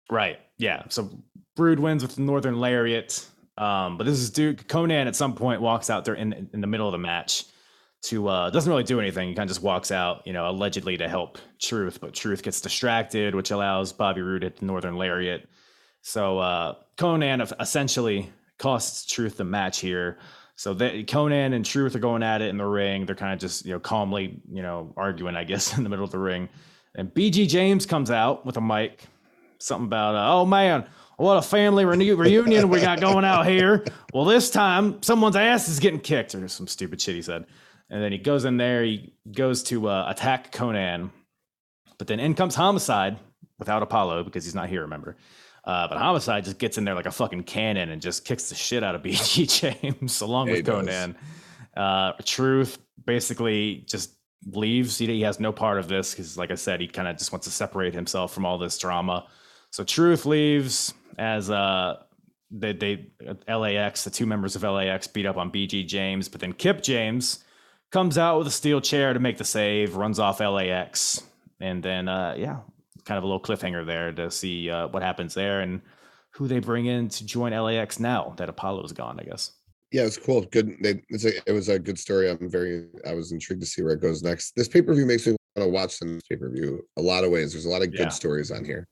Right. Yeah. So Brood wins with Northern Lariat. Um, but this is Duke Konnan at some point walks out there in in the middle of the match to uh doesn't really do anything. He kind of just walks out, you know, allegedly to help Truth, but Truth gets distracted, which allows Bobby Roode at the Northern Lariat. So uh Konnan essentially costs Truth the match here. So Konnan and Truth are going at it in the ring. They're kind of just you know calmly you know arguing, I guess, in the middle of the ring. And BG James comes out with a mic, something about uh, oh man, what a family reu- reunion we got going out here. Well, this time someone's ass is getting kicked, or some stupid shit he said. And then he goes in there. He goes to uh, attack Konnan, but then in comes Homicide without Apollo because he's not here. Remember. Uh, but Homicide just gets in there like a fucking cannon and just kicks the shit out of BG James along with. Konnan. Uh, Truth basically just leaves. He, he has no part of this because, like I said, he kind of just wants to separate himself from all this drama. So Truth leaves as uh they, they LAX, the two members of LAX beat up on BG James, but then Kip James comes out with a steel chair to make the save, runs off LAX, and then uh yeah, kind of a little cliffhanger there to see uh, what happens there and who they bring in to join LAX now that Apollo's gone, I guess. Yeah, it's cool. Good. They, it's a, it was a good story. I'm very. I was intrigued to see where it goes next. This pay per view makes me want to watch the pay per view a lot of ways. There's a lot of good Yeah. stories on here.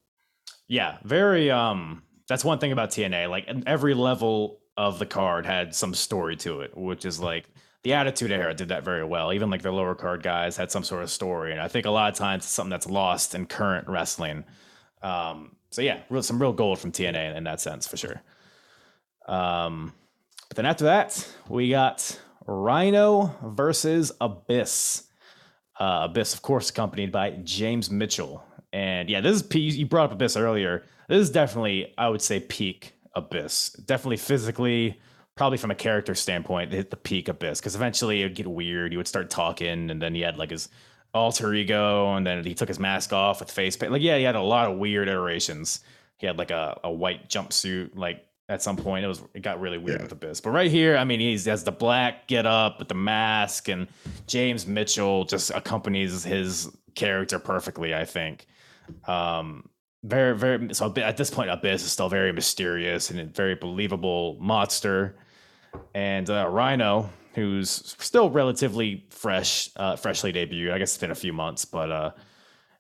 Yeah, very um that's one thing about TNA. Like every level of the card had some story to it, which is like the Attitude Era did that very well. Even like the lower card guys had some sort of story, and I think a lot of times it's something that's lost in current wrestling. Um, so yeah, real, some real gold from TNA in that sense for sure. Um, but then after that, we got Rhino versus Abyss. Uh, Abyss, of course, accompanied by James Mitchell. And yeah, this is you brought up Abyss earlier. This is definitely, I would say, peak Abyss. Definitely physically, probably from a character standpoint, hit the peak Abyss. Because eventually it would get weird. He would start talking, and then he had like his alter ego, and then he took his mask off with face paint. Like, yeah, he had a lot of weird iterations. He had like a, a white jumpsuit, like at some point it was it got really weird Yeah. with Abyss. But right here, I mean, he's has the black get up with the mask, and James Mitchell just accompanies his character perfectly, I think. Um, very, very. So at this point, Abyss is still very mysterious and a very believable monster. And uh, Rhino, who's still relatively fresh, uh, freshly debuted. I guess it's been a few months, but uh,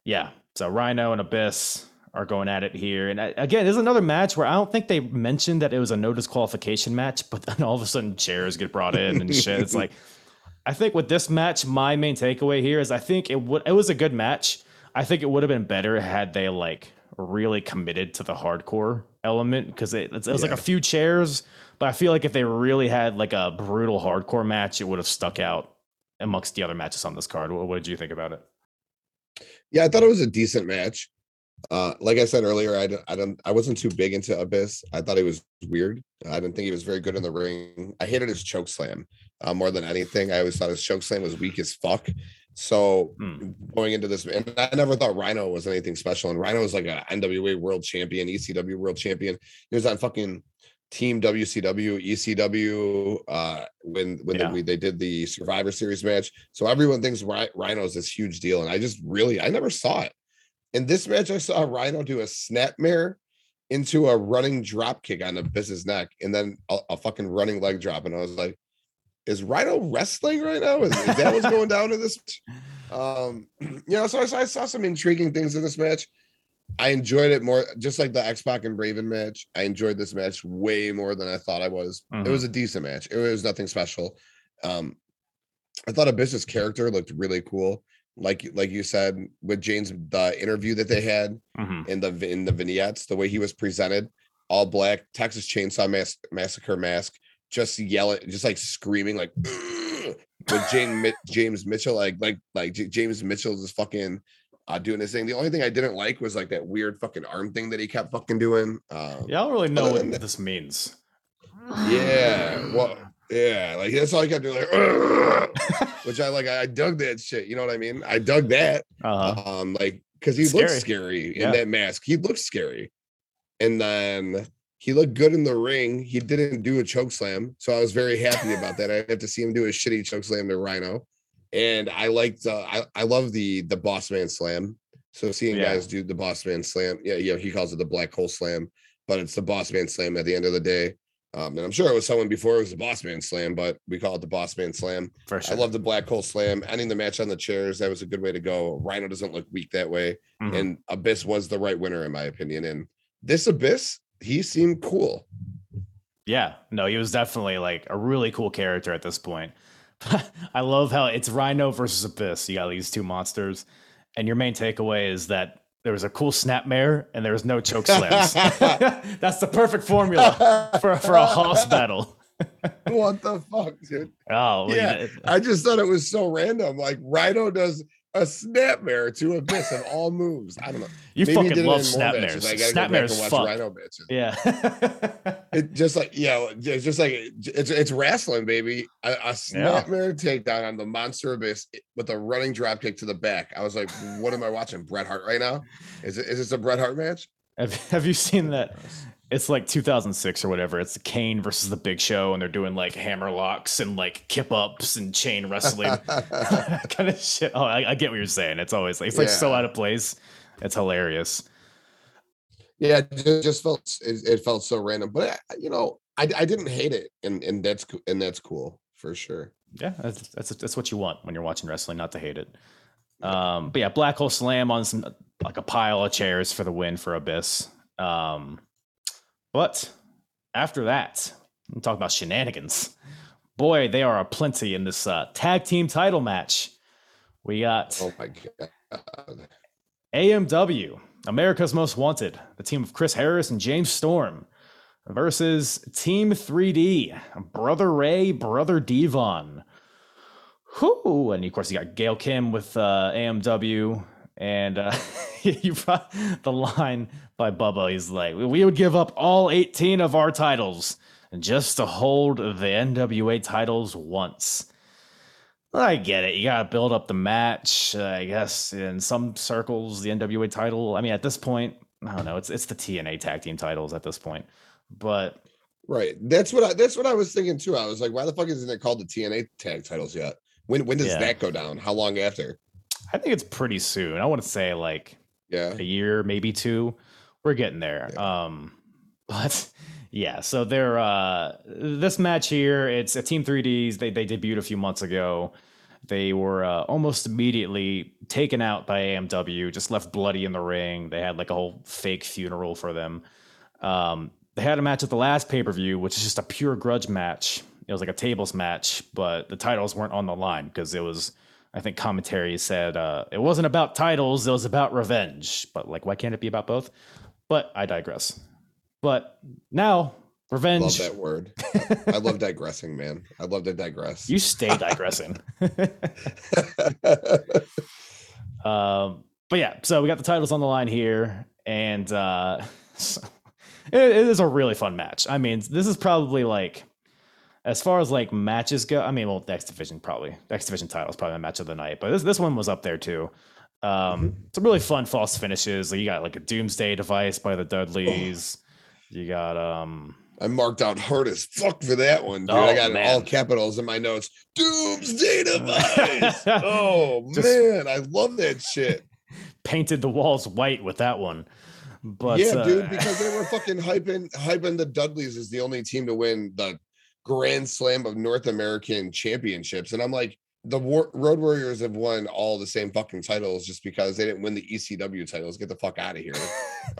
yeah. So Rhino and Abyss are going at it here. And uh, again, there's another match where I don't think they mentioned that it was a no disqualification match, but then all of a sudden chairs get brought in and shit. It's like I think with this match, my main takeaway here is I think it would it was a good match. I think it would have been better had they like really committed to the hardcore element because it, it was like a few chairs, but I feel like if they really had like a brutal hardcore match, it would have stuck out amongst the other matches on this card. What, what did you think about it? Yeah, I thought it was a decent match. Uh, like I said earlier, I don't, I don't, I wasn't too big into Abyss. I thought he was weird. I didn't think he was very good in the ring. I hated his choke slam uh, more than anything. I always thought his choke slam was weak as fuck. So Hmm. going into this, and I never thought Rhino was anything special. And Rhino was like an NWA world champion, ECW world champion. He was on fucking Team WCW, ECW, uh, when when Yeah. they, they did the Survivor Series match. So everyone thinks Rhi- Rhino's this huge deal, and I just really I never saw it. In this match, I saw Rhino do a snapmare into a running drop kick on the business neck, and then a, a fucking running leg drop, and I was like, "Is Rhino wrestling right now? Is, is that what's going down in this?" Um, you know, so I, saw- I saw some intriguing things in this match. I enjoyed it more, just like the X Pac and Raven match. I enjoyed this match way more than I thought I was. Mhm. It was a decent match. It was nothing special. Um, I thought Abyss's character looked really cool. Like like you said with James, the interview that they had Mhm. in the in the vignettes, the way he was presented, all black, Texas Chainsaw Mas- Massacre mask, just yelling, just like screaming, like with James James Mitchell, like like like James Mitchell is fucking uh, doing this thing. The only thing I didn't like was like that weird fucking arm thing that he kept fucking doing. Um, Yeah, I don't really know what that- this means. yeah, well, yeah, like that's all I kept doing, like, which I like. I dug that shit. You know what I mean? I dug that. Uh-huh. um like because he Scary. looked scary in Yeah. that mask he looked scary and then he looked good in the ring he didn't do a choke slam so i was very happy about that i have to see him do a shitty choke slam to rhino and i liked uh, i i love the the boss man slam so seeing Yeah. guys do the boss man slam yeah yeah he calls it the black hole slam but it's the boss man slam at the end of the day um, and I'm sure it was someone before it was the boss man slam, but we call it the boss man slam. Sure. I love the black hole slam, ending the match on the chairs. That was a good way to go. Rhino doesn't look weak that way, Mhm. and Abyss was the right winner in my opinion. And this Abyss, he seemed cool. Yeah, no, he was definitely like a really cool character at this point. I love how it's Rhino versus Abyss. You got these two monsters, and your main takeaway is that there was a cool snapmare and there was no choke slams. That's the perfect formula for, for a hoss battle. what the fuck, dude? Oh, Yeah, yeah. I just thought it was so random. Like Rhino does a snapmare to Abyss of all moves. I don't know. You Maybe he fucking did it love in more matches. snapmares. I gotta Snapmares and watch fuck. Rhino matches. Yeah. It just like yeah, it's just like it's it's wrestling, baby. A, a snapmare takedown on the monster abyss with a running drop kick to the back. I was like, what am I watching? Bret Hart right now? Is it is this a Bret Hart match? have, have you seen that? It's like 2006 or whatever. It's the Kane versus the Big Show, and they're doing like hammer locks and like kip ups and chain wrestling kind of shit. Oh, I, I get what you're saying. It's always like it's like so out of place. It's hilarious. yeah, it just felt it, it felt so random, but I, you know, I I didn't hate it, and and that's and that's cool for sure. Yeah, that's that's that's what you want when you're watching wrestling, not to hate it. Um, but yeah, Black Hole Slam on some like a pile of chairs for the win for Abyss. Um, but after that, we talk about shenanigans. Boy, they are aplenty in this uh, tag team title match. We got Oh my god. AMW, America's Most Wanted, the team of Chris Harris and James Storm, versus Team 3D, Brother Ray, Brother Devon. Whoo! And of course, you got Gail Kim with uh, AMW. And uh, you brought the line by Bubba. He's like, We would give up all 18 of our titles just to hold the NWA titles once. I get it. You got to build up the match. Uh, I guess in some circles, the NWA title. I mean, at this point, I don't know. It's it's the TNA tag team titles at this point. But Right. That's what I that's what I was thinking too. I was like, why the fuck isn't it called the TNA tag titles yet? When when does Yeah. that go down? How long after? I think it's pretty soon. I want to say like Yeah. a year, maybe two. We're getting there. Um, but yeah, so they're uh this match here, it's a Team 3Ds. They they debuted a few months ago. They were uh, almost immediately taken out by AMW, just left bloody in the ring. They had like a whole fake funeral for them. Um, they had a match at the last pay per view, which is just a pure grudge match. It was like a tables match, but the titles weren't on the line because it was, I think commentary said uh, it wasn't about titles, it was about revenge. But like, why can't it be about both? But I digress. But now, Love revenge. that word. I love digressing, man. I love to digress. You stay digressing. um, but yeah, so we got the titles on the line here, and uh, so- it- it is a really fun match. I mean, this is probably like as far as like matches go, I mean, well, the X Division probably X Division title is probably my match of the night, but this this one was up there too. Um, Mm-hmm. Some really fun false finishes. Like You got like a Doomsday device by the Dudleys. You got um, I marked out hard as fuck for that one, dude. Oh, I got all capitals in my notes. Doomsday device. oh Just- man, I love that shit. painted the walls white with that one. But yeah, uh, dude, because they were fucking hyping hyping the Dudleys as the only team to win the Grand Slam of North American Championships, and I'm like, the War- Road Warriors have won all the same fucking titles just because they didn't win the ECW titles. Get the fuck out of here.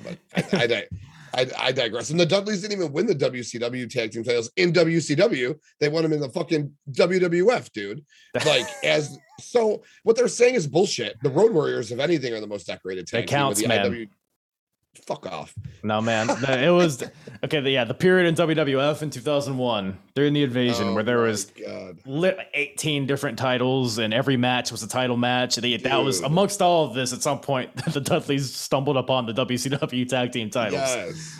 But I, I, I, I digress. And the Dudleys didn't even win the WCW tag team titles in WCW. They won them in the fucking WWF, dude. Like as so, what they're saying is bullshit. The Road Warriors, if anything, are the most decorated tag team with counts, the man. IW. Fuck off. No, man. It was okay. The, yeah, the period in WWF in 2001 during the invasion Oh where there oh was God. lit 18 different titles and every match was a title match. They, that was amongst all of this. At some point, that the Dudleys stumbled upon the WCW tag team titles. Yes.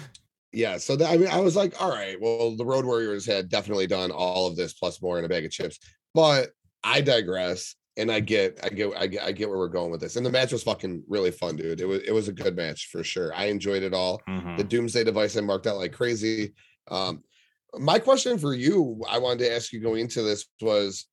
Yeah. So that, I mean, I was like, all right, well, the Road Warriors had definitely done all of this plus more in a bag of chips. But I digress. And I get, I get, I get, I get where we're going with this. And the match was fucking really fun, dude. It was, it was a good match for sure. I enjoyed it all. Mhm. The Doomsday device I marked out like crazy. Um, my question for you, I wanted to ask you going into this was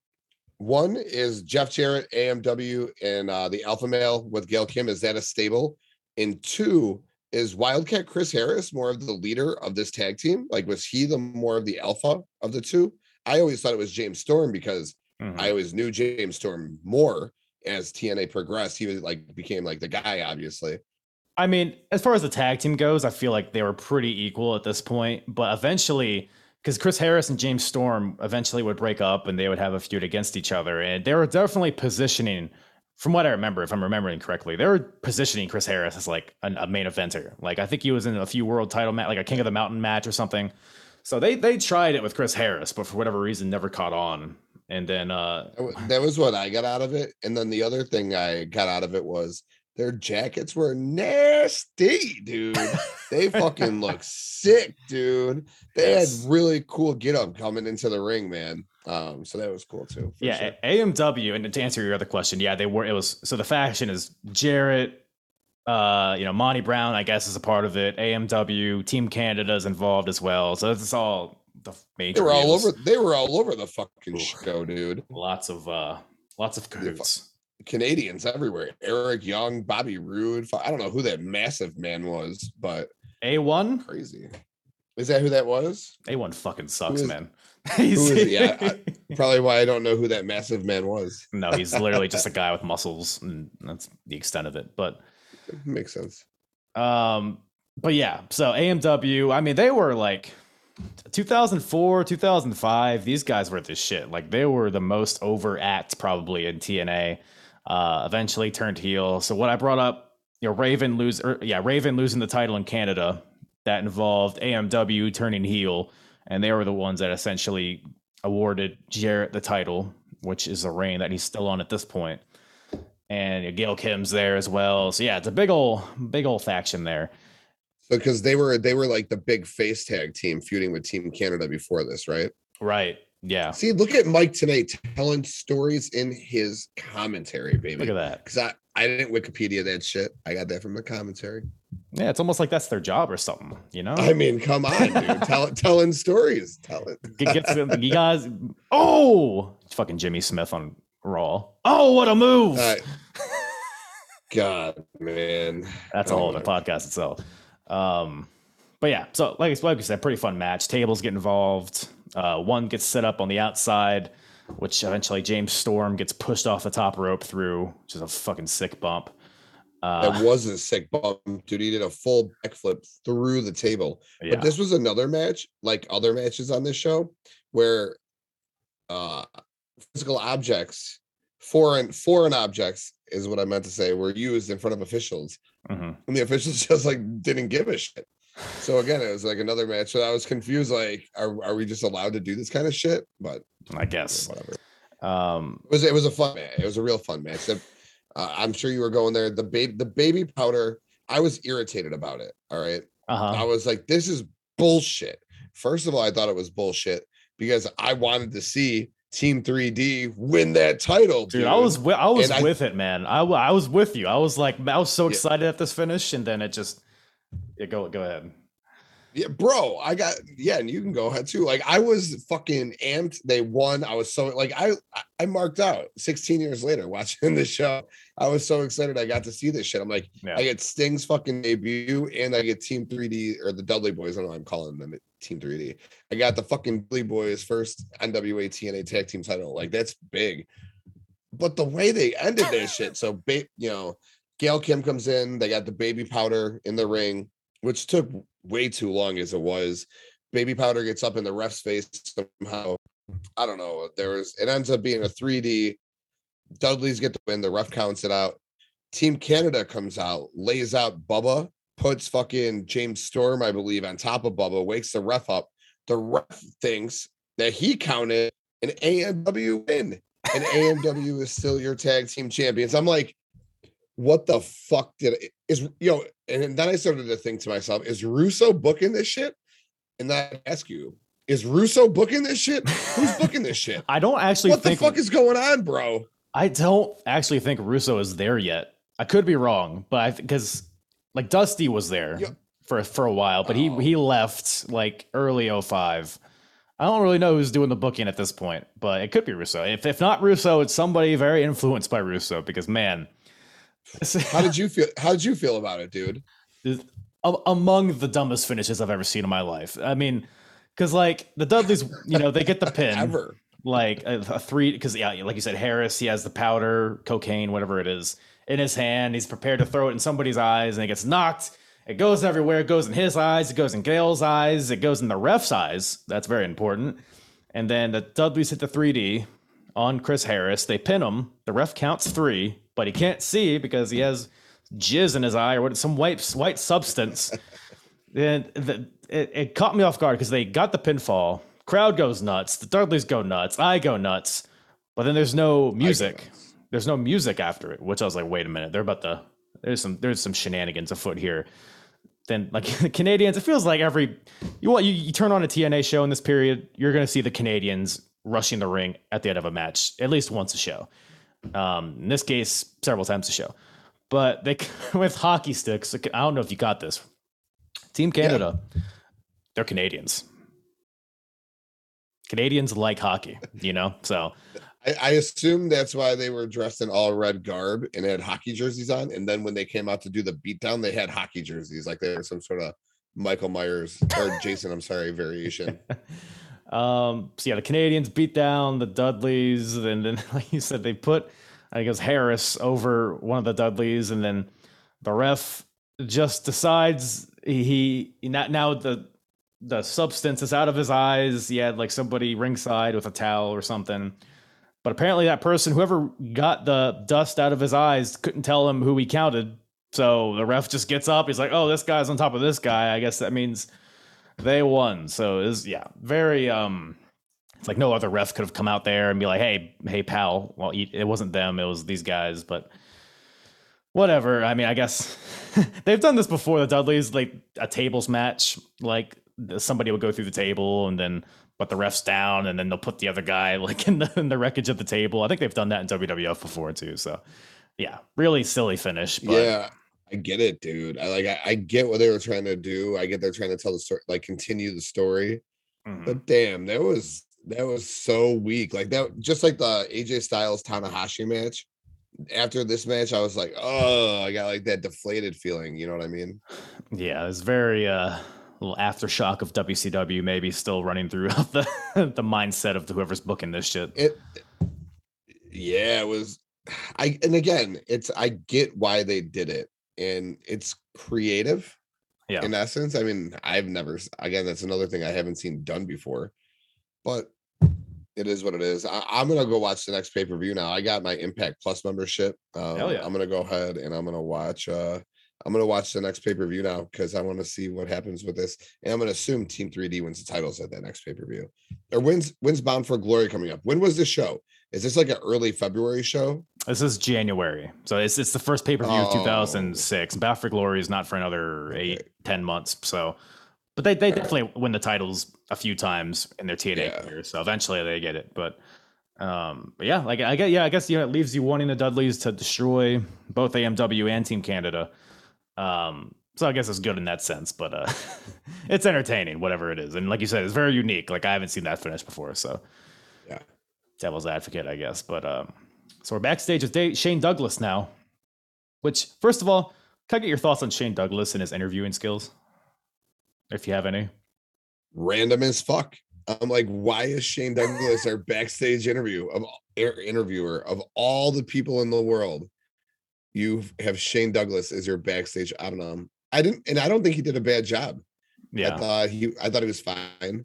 one is Jeff Jarrett, AMW, and uh, the Alpha Male with Gail Kim. Is that a stable? And two is Wildcat Chris Harris more of the leader of this tag team? Like, was he the more of the alpha of the two? I always thought it was James Storm because Mhm. I always knew James Storm more as TNA progressed. He was like became like the guy, obviously. I mean, as far as the tag team goes, I feel like they were pretty equal at this point. But eventually, because Chris Harris and James Storm eventually would break up and they would have a feud against each other. And they were definitely positioning, from what I remember, if I'm remembering correctly, they were positioning Chris Harris as like an, a main eventer. Like I think he was in a few world title match, like a King of the Mountain match or something. So they they tried it with Chris Harris, but for whatever reason, never caught on. And then uh That was what I got out of it. And then the other thing I got out of it was their jackets were nasty, dude. They fucking look sick, dude. They Yes. had really cool get up coming into the ring, man. Um, so that was cool too. Yeah, sure. AMW, and to answer your other question, yeah, they were. It was so the faction is Jarrett, uh, you know, Monty Brown, I guess, is a part of it. AMW, Team Canada is involved as well. So it's all the major. they were all over. They were all over the fucking show, dude. Lots of uh, lots of cahoots. Canadians everywhere. Eric Young, Bobby Roode. I don't know who that massive man was, but A one, crazy. Is that who that was? A one fucking sucks, is- man. who is- yeah, Probably why I don't know who that massive man was. no, he's literally just a guy with muscles, and that's the extent of it. But it Makes sense. Um, but yeah, so AMW, I mean, they were like 2004, 2005. These guys were the shit. Like they were the most over act probably in TNA. Uh, eventually turned heel. So what I brought up, you know, Raven lose, or, yeah, Raven losing the title in Canada. That involved AMW turning heel, and they were the ones that essentially awarded Jarrett the title, which is a reign that he's still on at this point. And Gail Kim's there as well. So yeah, it's a big old, big old faction there. Because they were they were like the big face tag team feuding with Team Canada before this, right? Right. Yeah. See, look at Mike Tenay telling stories in his commentary, baby. Look at that. Because I I didn't Wikipedia that shit. I got that from the commentary. Yeah, it's almost like that's their job or something, you know? I mean, come on, dude. Tell telling stories. Tell it. Gets you guys. Oh, fucking Jimmy Smith on Raw. Oh, what a move! Uh, God, man. That's a oh whole other podcast itself. Um, but yeah, so like I like we said, pretty fun match. Tables get involved. Uh, one gets set up on the outside, which eventually James Storm gets pushed off the top rope through, which is a fucking sick bump. Uh, That was a sick bump, dude. He did a full backflip through the table. yeah. But this was another match, like other matches on this show, where uh physical objects, foreign foreign objects is what I meant to say, were used in front of officials. Mhm. And the officials just like didn't give a shit. So again, it was like another match. So I was confused, like, are, are we just allowed to do this kind of shit? But I guess. whatever. Um, It was it was a fun match. It was a real fun match. Uh, I'm sure you were going there. The baby the baby powder, I was irritated about it. All right. uh-huh. I was like, this is bullshit. First of all, I thought it was bullshit because I wanted to see Team 3D win that title. Dude, I was I was And I- with it, man. I, I was with you. I was like I was so Yeah. excited at this finish, and then it just yeah, go go ahead. Yeah, bro, I got yeah, and you can go ahead too. Like I was fucking amped. They won. I was so like I I marked out 16 years later watching the show. I was so excited I got to see this shit. I'm like, Yeah. I get Sting's fucking debut and I get Team 3D or the Dudley Boys. I don't know I'm calling them Team 3D. I got the fucking Dudley Boys first NWA TNA tag team title. Like that's big. But the way they ended that shit, so ba- you know, Gail Kim comes in, they got the baby powder in the ring, which took way too long as it was. Baby powder gets up in the ref's face somehow. I don't know. There was it ends up being a 3D. Dudley's get the win. The ref counts it out. Team Canada comes out, lays out Bubba, puts fucking James Storm, I believe, on top of Bubba, wakes the ref up. The ref thinks that he counted an AMW win, and AMW is still your tag team champions. I'm like, what the fuck did it is you know? And then I started to think to myself, is Russo booking this shit? And then I ask you, is Russo booking this shit? Who's booking this shit? I don't actually What the fuck is going on, bro? I don't actually think Russo is there yet. I could be wrong, but I because like Dusty was there Yeah. for for a while, but he Oh. he left like early 05. I don't really know who's doing the booking at this point, but it could be Russo. If if not Russo, it's somebody very influenced by Russo because man, How did you feel? How did you feel about it, dude? among the dumbest finishes I've ever seen in my life. I mean, because like the Dudleys, you know, they get the pin Ever? like a, a three because yeah like you said harris he has the powder cocaine whatever it is in his hand. He's prepared to throw it in somebody's eyes and it gets knocked. It goes everywhere. It goes in his eyes. It goes in gail's eyes. It goes in the ref's eyes. That's very important. And then the dudleys hit the 3d on chris harris. They pin him. The ref counts three but he can't see because he has jizz in his eye or what some white white substance. And the, it, it caught me off guard because they got the pinfall. Crowd goes nuts. The Dudleys go nuts. I go nuts. But then there's no music. There's no music after it, which I was like, wait a minute. They're about to. There's some. There's some shenanigans afoot here. Then like the Canadians, it feels like every you want you, you turn on a TNA show in this period, you're gonna see the Canadians rushing the ring at the end of a match at least once a show. Um, in this case, several times a show. But they with hockey sticks. I don't know if you got this. Team Canada, they're Canadians. Canadians like hockey, you know. So I, I assume that's why they were dressed in all red garb and had hockey jerseys on. And then when they came out to do the beatdown, they had hockey jerseys, like they were some sort of Michael Myers or Jason, I'm sorry, variation. Um, so yeah, the Canadians beat down the Dudleys, and then like you said, they put I think it was Harris over one of the Dudleys, and then the ref just decides he, he not now the the substance is out of his eyes. He had like somebody ringside with a towel or something. But apparently that person, whoever got the dust out of his eyes, couldn't tell him who he counted. So the ref just gets up. He's like, "Oh, this guy's on top of this guy. I guess that means they won." So is yeah, very um, it's like no other ref could have come out there and be like, "Hey, hey, pal." Well, it wasn't them; it was these guys. But whatever. I mean, I guess they've done this before. The Dudleys, like a tables match, like somebody would go through the table and then put the refs down, and then they'll put the other guy like in the in the wreckage of the table. I think they've done that in WWF before too. So yeah, really silly finish. But yeah, I get it, dude. I like I, I get what they were trying to do. I get they're trying to tell the story, like continue the story. mhm. But damn, that was that was so weak. Like that, just like the AJ Styles Tanahashi match. After this match, I was like, oh, I got like that deflated feeling. You know what I mean? Yeah, it's very uh little aftershock of WCW maybe still running throughout the the mindset of whoever's booking this shit. It, yeah, it was. I and again, it's I get why they did it, and it's creative. Yeah. In essence, I mean, I've never. Again, that's another thing I haven't seen done before, but it is what it is. I, I'm gonna go watch the next pay per view now. I got my Impact Plus membership. Um, yeah. I'm gonna go ahead and I'm gonna watch. uh I'm gonna watch the next pay per view now because I want to see what happens with this, and I'm gonna assume Team 3D wins the titles at that next pay per view. Or wins wins Bound for Glory coming up? When was this show? Is this like an early February show? This is January. So it's it's the first pay-per-view of Oh. 2006. Bound for Glory is not for another eight, Okay. ten months. So but they, they definitely win the titles a few times in their TNA Yeah. career, so eventually they get it. But um, but yeah, like I get, yeah, I guess yeah, it leaves you wanting the Dudleys to destroy both AMW and Team Canada. Um, so I guess it's good in that sense, but uh, it's entertaining, whatever it is, and like you said, it's very unique. Like I haven't seen that finish before, so Yeah. devil's advocate, I guess. But um, so we're backstage with Dave, Shane Douglas now. Which, first of all, can I get your thoughts on Shane Douglas and his interviewing skills, if you have any? Random as fuck. I'm like, why is Shane Douglas our backstage interview of interviewer of all the people in the world? You have Shane Douglas as your backstage. I don't know. I didn't, and I don't think he did a bad job. Yeah, I thought he I thought he was fine.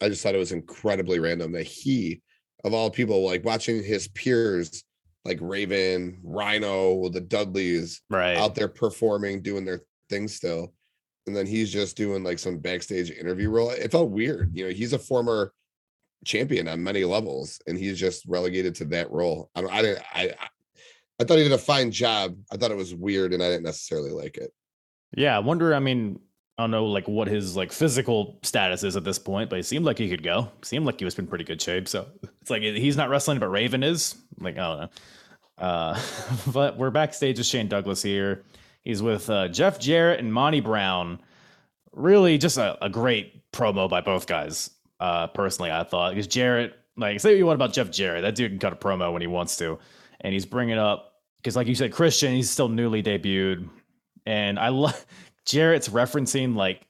I just thought it was incredibly random that he, of all people, like watching his peers like Raven, Rhino, the Dudleys right. out there performing, doing their thing still. And then he's just doing like some backstage interview role. It felt weird. You know, he's a former champion on many levels, and he's just relegated to that role. I don't I didn't I I, thought he did a fine job. I thought it was weird and I didn't necessarily like it. Yeah, I wonder. I mean, I don't know, like what his like physical status is at this point, but it seemed like he could go. Seemed like he was in pretty good shape. So it's like he's not wrestling, but Raven is. Like I don't know. Uh, but we're backstage with Shane Douglas here. He's with uh, Jeff Jarrett and Monty Brown. Really, just a, a great promo by both guys. Uh, personally, I thought because Jarrett, like, say what you want about Jeff Jarrett, that dude can cut a promo when he wants to, and he's bringing up because, like you said, Christian, he's still newly debuted, and I love Jarrett's referencing like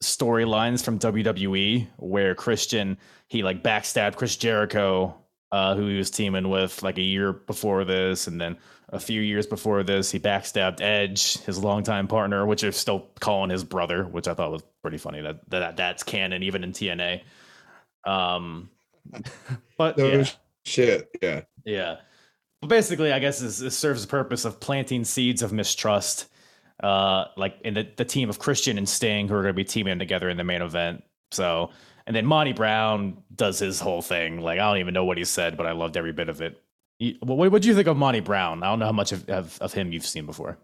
storylines from WWE where Christian he like backstabbed Chris Jericho, uh, who he was teaming with like a year before this, and then a few years before this, he backstabbed Edge, his longtime partner, which is still calling his brother, which I thought was pretty funny. That that that's canon even in TNA. Um, but No yeah. shit. Yeah. Yeah. But basically, I guess this, this serves the purpose of planting seeds of mistrust, uh, like in the, the team of Christian and Sting, who are going to be teaming together in the main event. So, and then Monty Brown does his whole thing. Like, I don't even know what he said, but I loved every bit of it. What what do you think of Monty Brown? I don't know how much of, of, of him you've seen before.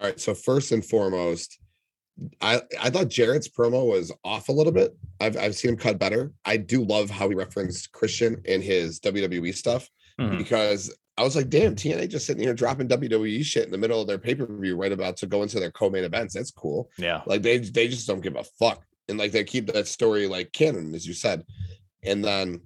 All right. So first and foremost, I I thought Jarrett's promo was off a little bit. I've I've seen him cut better. I do love how he referenced Christian in his WWE stuff Mhm. because I was like, damn, TNA just sitting here dropping WWE shit in the middle of their pay-per-view right about to go into their co-main events. That's cool. Yeah. Like they they just don't give a fuck. And like they keep that story like canon, as you said. And then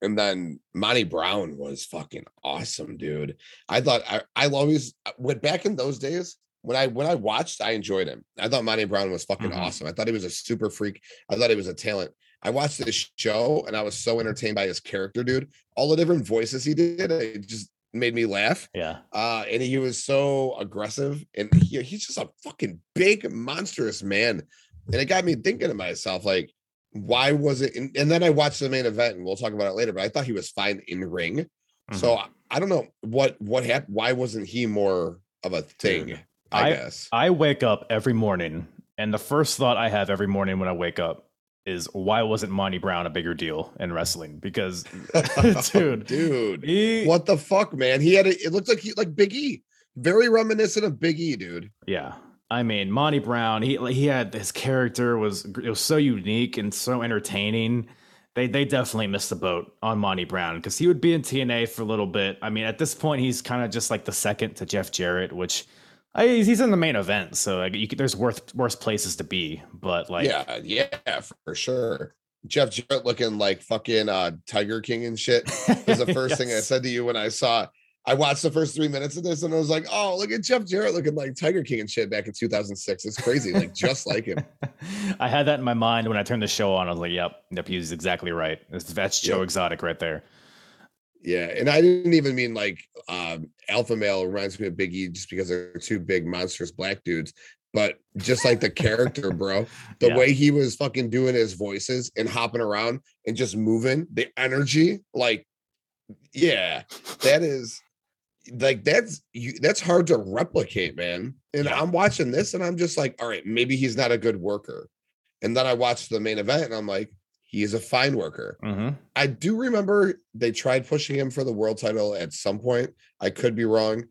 and then Monty Brown was fucking awesome, dude. I thought I I always went back in those days when I when I watched, I enjoyed him. I thought Monty Brown was fucking Mhm. awesome. I thought he was a super freak. I thought he was a talent. I watched this show and I was so entertained by his character, dude. All the different voices he did, it just made me laugh. Yeah. Uh, and he was so aggressive, and he, he's just a fucking big, monstrous man. And it got me thinking to myself, like, why was it? And, and then I watched the main event, and we'll talk about it later. But I thought he was fine in ring. So Mhm. I, don't know what what happened. Why wasn't he more of a thing? I, I- guess. I wake up every morning, and the first thought I have every morning when I wake up is why wasn't Monty Brown a bigger deal in wrestling? Because, dude, dude, he, what the fuck, man? He had a, it looked like he like Big E, very reminiscent of Big E, dude. Yeah. I mean, Monty Brown, he like, he had his character was it was so unique and so entertaining. They they definitely missed the boat on Monty Brown because he would be in TNA for a little bit. I mean, at this point, he's kind of just like the second to Jeff Jarrett, which I, he's in the main event, so like you could, there's worth worse places to be. But like, yeah, yeah, for sure. Jeff Jarrett looking like fucking uh Tiger King and shit. was the first thing I said to you when I saw I watched the first three minutes of this and I was like, oh, look at Jeff Jarrett looking like Tiger King and shit back in 2006. It's crazy, like just like him. I had that in my mind when I turned the show on. I was like, "Yep, yep, he's exactly right. That's, that's Joe Yep. Exotic right there." Yeah, and I didn't even mean like um alpha male reminds me of Big E just because they're two big monstrous black dudes. But just like the character, bro, the Yeah. way he was fucking doing his voices and hopping around and just moving, the energy, like, yeah, that is like that's you that's hard to replicate, man. And Yeah. I'm watching this and I'm just like, all right, maybe he's not a good worker. And then I watched the main event and I'm like, he is a fine worker. hmm I do remember they tried pushing him for the world title at some point. I could be wrong,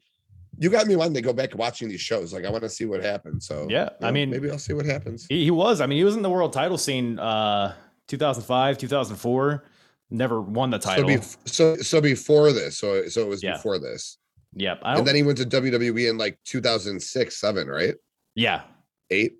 you got me wanting to go back to watching these shows. Like I want to see what happens. So Yeah, you I mean- maybe I'll see what happens. He, he was. I mean, he was in the world title scene uh 2005, 2004. Never won the So, title. so so before this, so so it was Yeah. before this, yep. I don't, and then he went to WWE in like 2006, seven, right? yeah. Eight.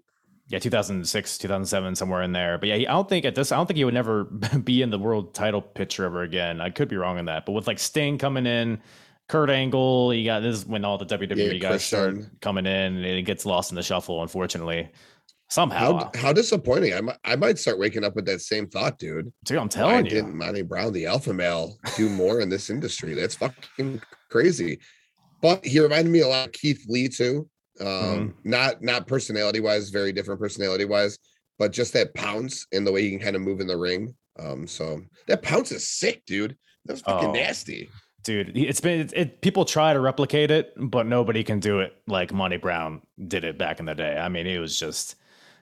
Yeah, 2006, 2007, somewhere in there. But yeah, I don't think at this, I don't think he would never be in the world title picture ever again. I could be wrong on that. But with like Sting coming in, Kurt Angle, you got this is when all the WWE Yeah, guys start coming in and it gets lost in the shuffle, unfortunately. Somehow. How how disappointing! I might I might start waking up with that same thought, dude. Dude, I'm Why telling you. didn't Monty Brown, the alpha male, do more in this industry? That's fucking crazy. But he reminded me a lot of Keith Lee too. Um, Mhm. not not personality wise, very different personality wise, but just that pounce and the way he can kind of move in the ring. Um, so that pounce is sick, dude. That's fucking Oh. nasty. dude it's been it, it, people try to replicate it but nobody can do it like monty brown did it back in the day i mean he was just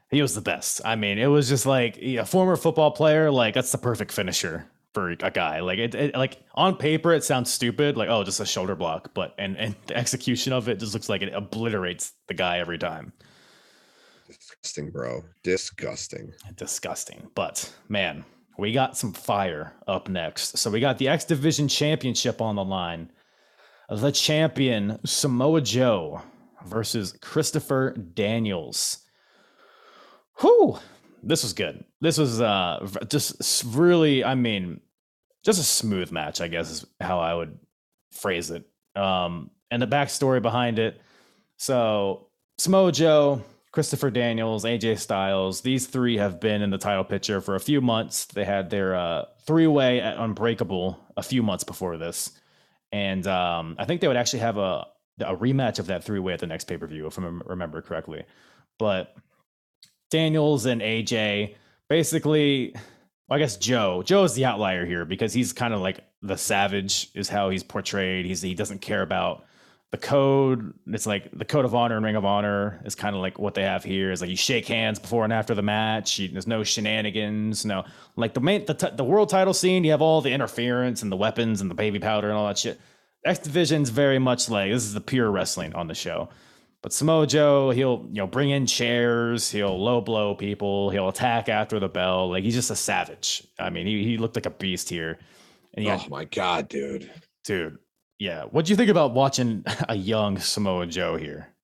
he was the best i mean it was just like a former football player like that's the perfect finisher for a guy like it, it like on paper it sounds stupid like oh just a shoulder block but and and the execution of it just looks like it obliterates the guy every time Disgusting, bro. Disgusting. disgusting. But man, we got some fire up next. So we got the X Division Championship on the line. The champion Samoa Joe versus Christopher Daniels. Whew, this was good. This was uh just really, I mean, just a smooth match, I guess is how I would phrase it. Um, and the backstory behind it. So Samoa Joe, Christopher Daniels, AJ Styles, these three have been in the title picture for a few months. They had their uh, three way at Unbreakable a few months before this. And um, I think they would actually have a, a rematch of that three way at the next pay per view, if I remember correctly. But Daniels and AJ basically, well, I guess Joe. Joe is the outlier here because he's kind of like the savage, is how he's portrayed. He's he doesn't care about the code. It's like the code of honor and ring of honor is kind of like what they have here. Is like you shake hands before and after the match. You, there's no shenanigans. No, like the main the, t- the world title scene. You have all the interference and the weapons and the baby powder and all that shit. X Division's very much like this is the pure wrestling on the show. But Samoa Joe, he'll you know bring in chairs, he'll low blow people, he'll attack after the bell. Like he's just a savage. I mean, he, he looked like a beast here. And yeah, Oh my god, dude. dude, yeah. What do you think about watching a young Samoa Joe here?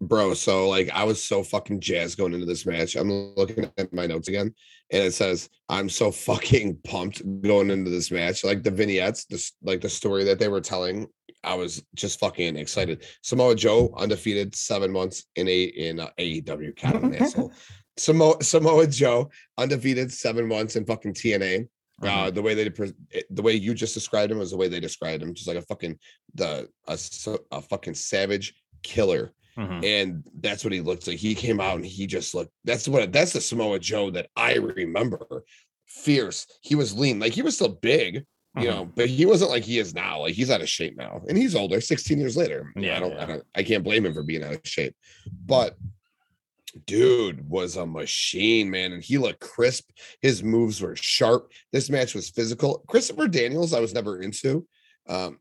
Bro, so like I was so fucking jazzed going into this match. I'm looking at my notes again, and it says I'm so fucking pumped going into this match. Like the vignettes, this like the story that they were telling, I was just fucking excited. Samoa Joe undefeated seven months in a in uh, AEW. An asshole. Samoa Samoa Joe undefeated seven months in fucking TNA. Uh, the way they the way you just described him was the way they described him, just like a fucking the a, a fucking savage killer Mhm. and that's what he looked like. He came out and he just looked. That's what. That's the Samoa Joe that I remember. Fierce. He was lean. Like he was still big, you Mhm. know, but he wasn't like he is now. Like he's out of shape now, and he's older. Sixteen years later. Yeah, I don't. yeah. I don't. I can't blame him for being out of shape. But dude was a machine, man, and he looked crisp. His moves were sharp. This match was physical. Christopher Daniels, I was never into. Um,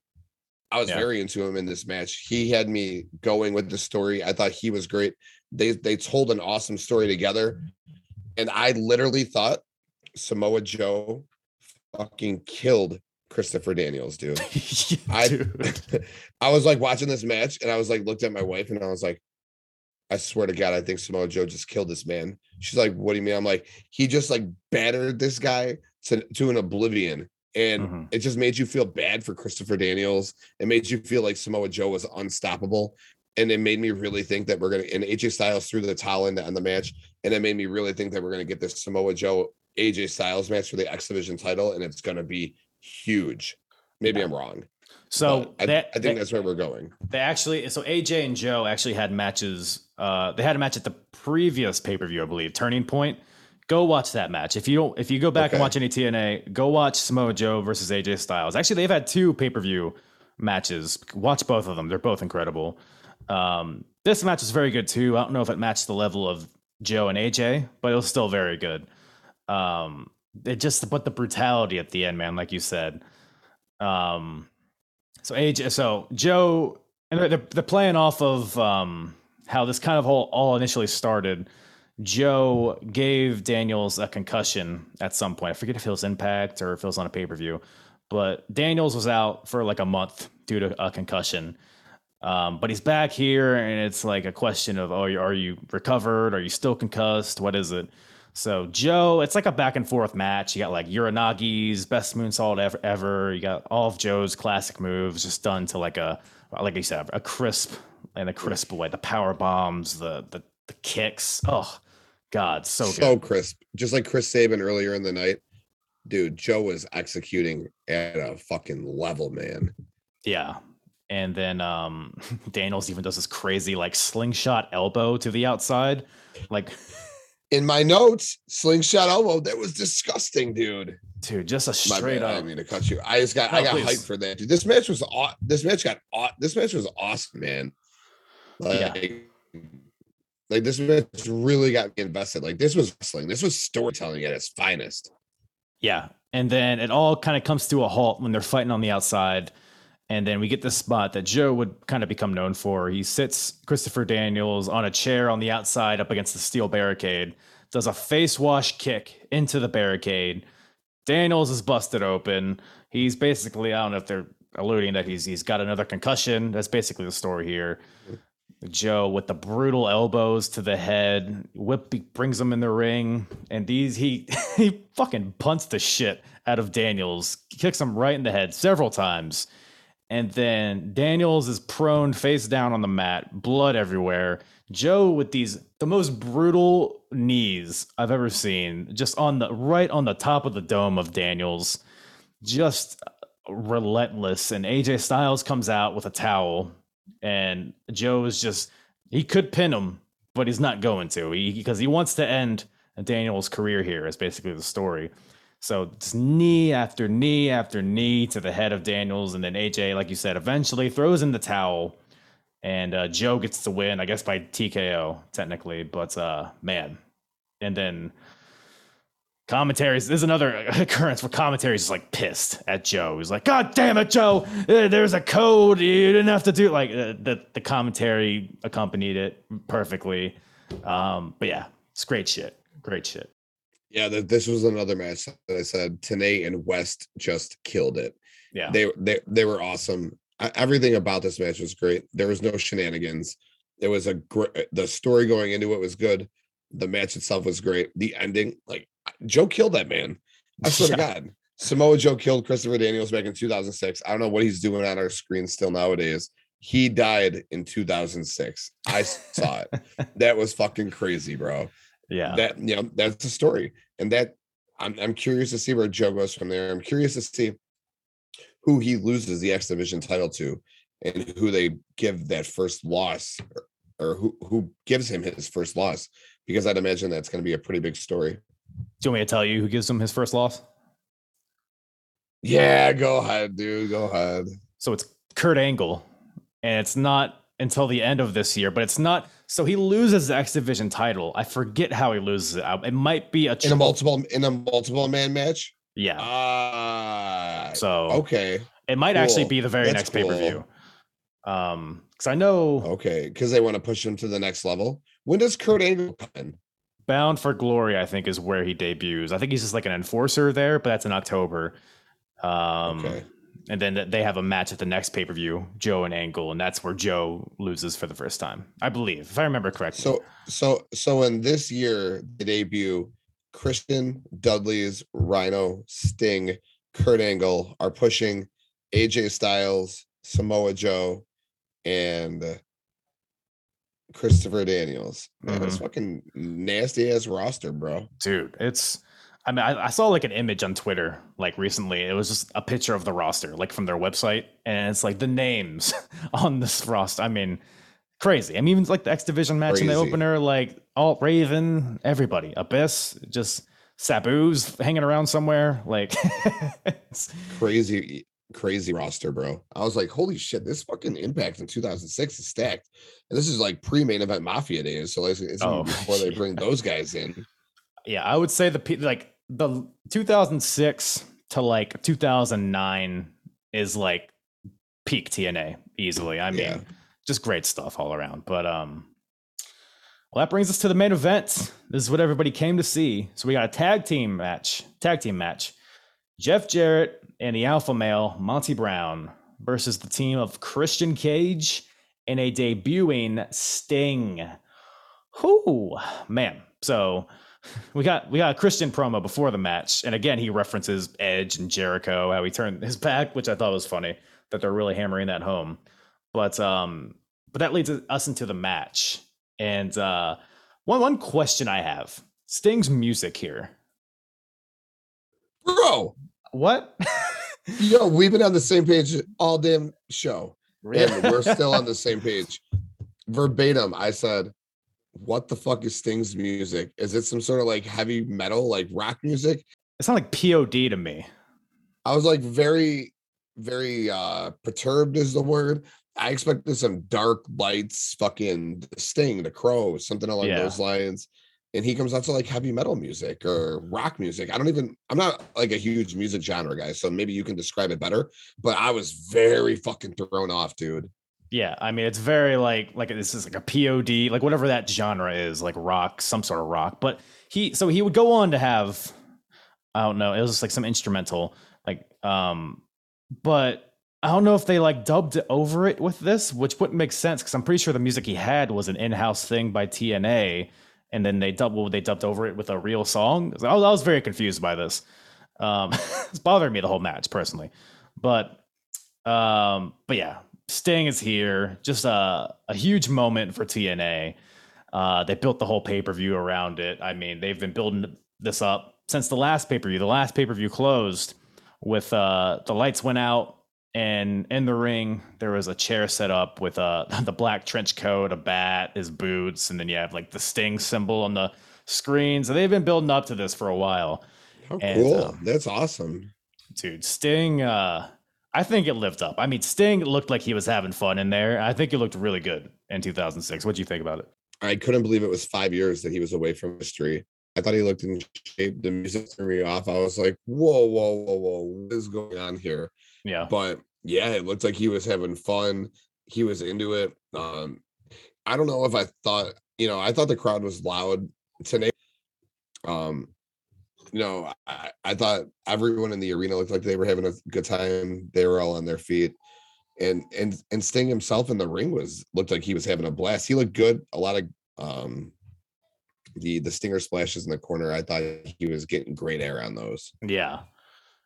I was Yeah. very into him in this match. He had me going with the story. I thought he was great. They they told an awesome story together. And I literally thought Samoa Joe fucking killed Christopher Daniels, dude. I- Dude. I was like watching this match and I was like looked at my wife and I was like, I swear to God, I think Samoa Joe just killed this man. She's like, What do you mean? I'm like, he just like battered this guy to, to an oblivion. And Mhm. it just made you feel bad for Christopher Daniels. It made you feel like Samoa Joe was unstoppable. And it made me really think that we're gonna and AJ Styles threw the towel in the, on the match. And it made me really think that we're gonna get this Samoa Joe AJ Styles match for the X Division title, and it's gonna be huge. Maybe Yeah. I'm wrong. So I, that, I think that- that's where we're going. They actually, so AJ and Joe actually had matches. Uh, they had a match at the previous pay per view, I believe, Turning Point. Go watch that match. If you don't, if you go back and watch any TNA, go watch Samoa Joe versus AJ Styles. Actually, they've had two pay per view matches. Watch both of them; they're both incredible. Um, this match is very good too. I don't know if it matched the level of Joe and AJ, but it was still very good. Um, it just but the brutality at the end, man, like you said. Um, so AJ, so Joe And they're, they're playing off of um, how this kind of all, all initially started. Joe gave Daniels a concussion at some point. I forget if it was Impact or if it was on a pay per view, but Daniels was out for like a month due to a concussion. Um, but he's back here, and it's like a question of, oh, are you recovered? Are you still concussed? What is it? So Joe, it's like a back and forth match. You got like Uranagi's best moonsault ever, ever. You got all of Joe's classic moves just done to like a, like you said, a crisp and a crisp way. The power bombs, the the, the kicks. Oh God, so so good. crisp, just like Chris Sabin earlier in the night. Dude, Joe was executing at a fucking level, man. Yeah. And then um Daniels even does this crazy like slingshot elbow to the outside. Like In my notes, slingshot elbow, that was disgusting, dude. dude, just a straight I up. didn't mean to cut you. I just got No, I got please. hyped for that, dude. This match was aw- this match got aw- this match was awesome, man. Like, Yeah. like this match really got me invested. Like this was wrestling. This was storytelling at its finest. Yeah. And then it all kind of comes to a halt when they're fighting on the outside. And then we get this spot that Joe would kind of become known for. He sits Christopher Daniels on a chair on the outside up against the steel barricade, does a face wash kick into the barricade. Daniels is busted open. He's basically, I don't know if they're alluding that he's he's got another concussion. That's basically the story here. Joe with the brutal elbows to the head, whip brings him in the ring, and these he he fucking punts the shit out of Daniels, kicks him right in the head several times, and then Daniels is prone face down on the mat, blood everywhere. Joe with these the most brutal knees I've ever seen, just on the right on the top of the dome of Daniels, just relentless. And AJ Styles comes out with a towel and Joe is just he could pin him, but he's not going to he, because he wants to end Daniel's career here. Is basically the story. So it's knee after knee after knee to the head of Daniels, and then AJ, like you said, eventually throws in the towel, and uh, Joe gets the win. I guess by TKO technically, but uh, man, and then commentaries. There's another occurrence where commentaries is like pissed at Joe. He's like, "God damn it, Joe! Uh, There's a code. You didn't have to do like uh, the the commentary accompanied it perfectly." Um, but yeah, it's great shit. Great shit. Yeah, th- this was another match that I said Tenay and West just killed it. Yeah, They they they were awesome. Everything about this match was great. There was no shenanigans. It was a great. Uh, the story going into it was good. The match itself was great. The ending, like Joe killed that man. I swear to God, Samoa Joe killed Christopher Daniels back in 2006. I don't know what he's doing on our screen still nowadays. He died in 2006. I saw it. That was fucking crazy, bro yeah, that you know that's the story and that I'm, I'm curious to see where joe goes from there i'm curious to see who he loses the x division title to and who they give that first loss or, or who, who gives him his first loss because i'd imagine that's going to be a pretty big story Do you want me to tell you who gives him his first loss? yeah go ahead dude go ahead So it's Kurt Angle, and it's not until the end of this year, but it's not. So he loses the X Division title. I forget how he loses it. It might be a in a multiple in a multiple man match Yeah. ah So okay it might actually be the very That's next pay per view. Um, because I know okay because they want to push him to the next level when does kurt angle come in Bound for Glory, I think, is where he debuts. I think he's just like an enforcer there, but that's in October. Um, okay and then they have a match at the next pay per view, Joe and Angle, and that's where Joe loses for the first time, I believe, if I remember correctly. So so so in this year, the debut, Christian, Dudley's, Rhino, Sting, Kurt Angle are pushing AJ Styles, Samoa Joe, and Christopher Daniels. Man, it's mm-hmm. fucking nasty ass roster, bro. dude it's i mean I, I saw like an image on twitter like recently it was just a picture of the roster like from their website and it's like the names on this roster i mean crazy i mean even like the x division match in the opener like alt raven everybody abyss just sabu's hanging around somewhere like it's- Crazy, crazy roster, bro. I was like, holy shit, this fucking impact in 2006 is stacked. And this is like pre-main event mafia days. So it's, it's Oh, before they bring those guys in. yeah i would say the like the 2006 to like 2009 is like peak tna easily i mean Yeah. just great stuff all around. But um, well, that brings us to the main event. This is what everybody came to see. So we got a tag team match, tag team match. Jeff Jarrett and the alpha male Monty Brown versus the team of Christian Cage and a debuting Sting. Whoo, man. So we got we got a Christian promo before the match, and again he references Edge and Jericho, how he turned his back, which I thought was funny that they're really hammering that home. But um, but that leads us into the match, and uh, one one question I have: Sting's music here, bro. What? Yo, we've been on the same page all damn show, and we're still on the same page. Verbatim, I said what the fuck is Sting's music? Is it some sort of like heavy metal, like rock music? It sounds like POD to me. I was like very, very uh perturbed is the word. I expected some dark lights, fucking Sting, the crow, something along yeah. those lines. And he comes out to like heavy metal music or rock music. I don't even, I'm not like a huge music genre guy. So maybe you can describe it better. But I was very fucking thrown off, dude. Yeah, I mean it's very like like this is like a POD, like whatever that genre is, like rock, some sort of rock. But he so he would go on to have I don't know, it was just like some instrumental, like um but I don't know if they like dubbed over it with this, which wouldn't make sense because I'm pretty sure the music he had was an in-house thing by TNA, and then they dubbed they dubbed over it with a real song. So I, was, I was very confused by this. Um, it's bothering me the whole match personally, but um, but yeah, Sting is here. Just a, a huge moment for TNA. Uh, they built the whole pay per view around it. I mean, they've been building this up since the last pay per view. The last pay per view closed with uh, the lights went out, and in the ring there was a chair set up with uh, the black trench coat, a bat, his boots, and then you have like the Sting symbol on the screen. So they've been building up to this for a while. How and, cool! Um, That's awesome, dude. Sting. Uh, I think it lived up. I mean, Sting looked like he was having fun in there. I think he looked really good in 2006. What do you think about it? I couldn't believe it was five years that he was away from history. I thought he looked in shape. The music threw me off. I was like, whoa, whoa, whoa, whoa, what is going on here? Yeah. But yeah, it looked like he was having fun. He was into it. Um, I don't know if I thought, you know, I thought the crowd was loud tonight. Um, you know, I, I thought everyone in the arena looked like they were having a good time. They were all on their feet. And and and Sting himself in the ring was looked like he was having a blast. He looked good. A lot of um the the stinger splashes in the corner. I thought he was getting great air on those. Yeah.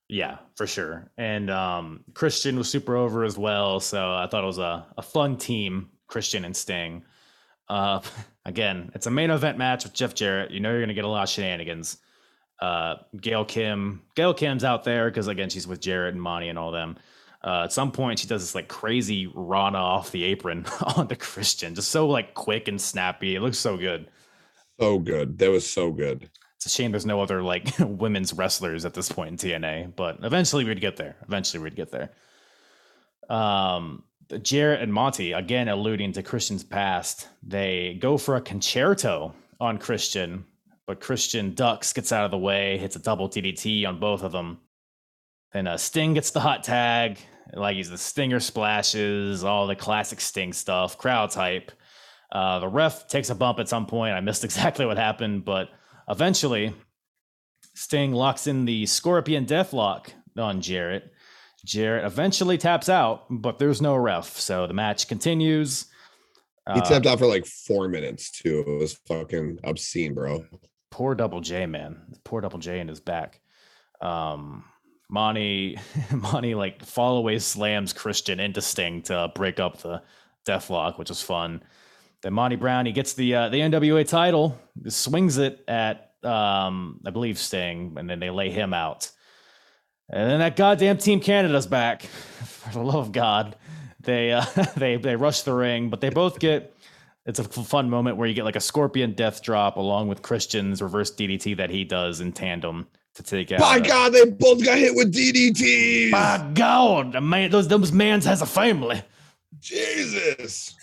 Yeah, for sure. And um Christian was super over as well. So I thought it was a, a fun team, Christian and Sting. Uh again, it's a main event match with Jeff Jarrett. You know you're gonna get a lot of shenanigans uh, Gail Kim. Gail Kim's out there because again she's with Jarrett and Monty and all them. Uh, at some point, she does this like crazy Rana off the apron on the Christian, just so like quick and snappy. It looks so good. So good. That was so good. It's a shame there's no other like women's wrestlers at this point in TNA, but eventually we'd get there. Eventually we'd get there. Um, Jarrett and Monty again alluding to Christian's past. They go for a Con-Chair-To on Christian but Christian ducks, gets out of the way, hits a double DDT on both of them. Then uh, Sting gets the hot tag, like he's the Stinger splashes, all the classic Sting stuff, crowd hype. Uh, the ref takes a bump at some point. I missed exactly what happened, but eventually, Sting locks in the Scorpion Deathlock on Jarrett. Jarrett eventually taps out, but there's no ref, so the match continues. He tapped out for like four minutes too. It was fucking obscene, bro poor Double J, man. Poor Double J in his back. Um, Monty, Monty like fall away slams Christian into Sting to break up the Deathlock, which was fun. Then Monty Brown, he gets the uh, the NWA title, swings it at um, I believe Sting, and then they lay him out. And then that goddamn Team Canada's back. For the love of God, they uh, they they rush the ring, but they both get it's a fun moment where you get like a scorpion death drop along with Christian's reverse DDT that he does in tandem to take out. By uh, God, they both got hit with DDT. By God, man, those those mans has a family. Jesus.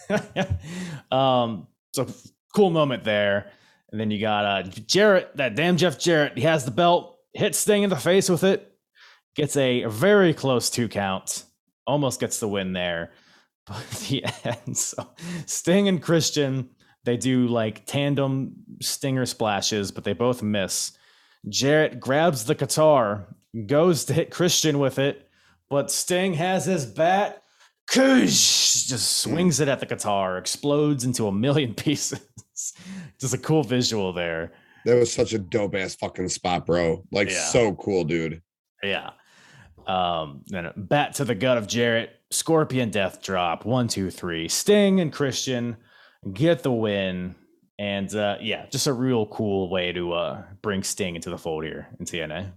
um, so cool moment there, and then you got uh Jarrett, that damn Jeff Jarrett. He has the belt, hits Sting in the face with it, gets a very close two count, almost gets the win there. But yeah, and so Sting and Christian, they do like tandem stinger splashes, but they both miss. Jarrett grabs the guitar, goes to hit Christian with it, but Sting has his bat, kush, just swings it at the guitar, explodes into a million pieces. just a cool visual there. That was such a dope ass fucking spot, bro. Like Yeah. so cool, dude. Yeah. Um, then bat to the gut of Jarrett, Scorpion death drop, one, two, three. Sting and Christian get the win. And uh, yeah, just a real cool way to uh, bring Sting into the fold here in TNA.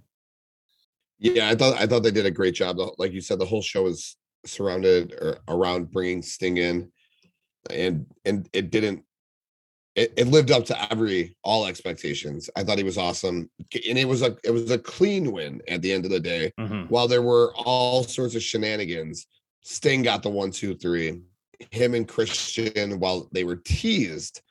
Yeah, I thought I thought they did a great job. Like you said, the whole show is surrounded or around bringing Sting in, and and it didn't. It, it lived up to every all expectations. I thought he was awesome, and it was a it was a clean win at the end of the day. Mhm. While there were all sorts of shenanigans, Sting got the one, two, three. Him and Christian, while they were teased,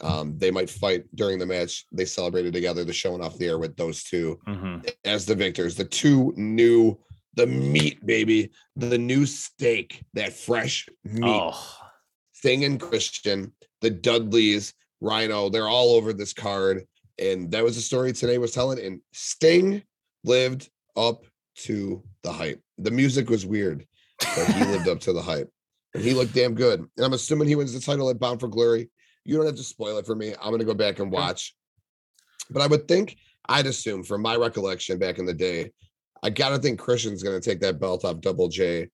um, they might fight during the match. They celebrated together. The showing off the air with those two Mhm. as the victors. The two new, the meat, baby, the new steak, that fresh meat. Oh, Sting and Christian, the Dudleys, Rhino, they're all over this card. And that was the story today was telling. And Sting lived up to the hype. The music was weird, but he lived up to the hype. And he looked damn good. And I'm assuming he wins the title at Bound for Glory. You don't have to spoil it for me. I'm gonna go back and watch. But I would think, I'd assume from my recollection back in the day, I gotta think Christian's gonna take that belt off Double J,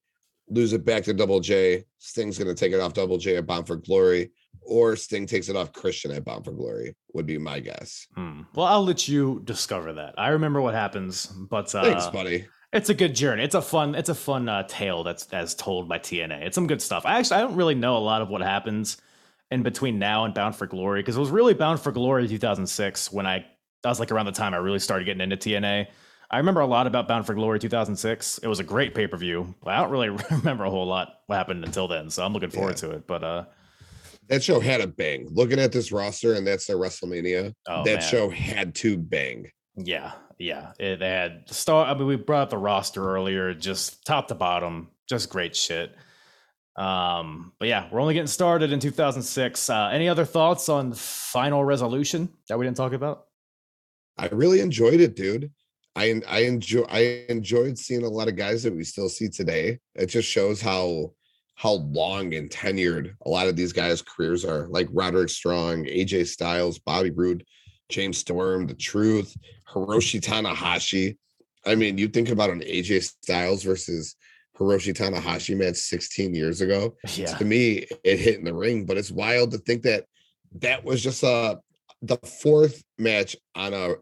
lose it back to Double J. Sting's gonna take it off Double J at Bound for Glory, or Sting takes it off Christian at Bound for Glory, would be my guess. hmm. well, I'll let you discover that. I remember what happens, but uh, Thanks, buddy. It's a good journey. It's a fun. It's a fun uh, tale that's as told by TNA. It's some good stuff. I actually I don't really know a lot of what happens in between now and Bound for Glory because it was really Bound for Glory 2006 when I that was like around the time I really started getting into TNA. I remember a lot about Bound for Glory 2006. It was a great pay per view, I don't really remember a whole lot what happened until then. So I'm looking forward to it. But uh, That show had a bang. Looking at this roster, and that's their WrestleMania. oh, that man. show had to bang. Yeah, yeah. It had star. I mean, we brought up the roster earlier, just top to bottom, just great shit. Um, but yeah, we're only getting started in 2006. Uh, any other thoughts on Final Resolution that we didn't talk about? I really enjoyed it, dude. I I enjoy I enjoyed seeing a lot of guys that we still see today. It just shows how how long and tenured a lot of these guys' careers are. Like Roderick Strong, AJ Styles, Bobby Roode, James Storm, The Truth, Hiroshi Tanahashi. I mean, you think about an AJ Styles versus Hiroshi Tanahashi match 16 years ago. Yeah, To me, it hit in the ring, but it's wild to think that that was just uh the fourth match on a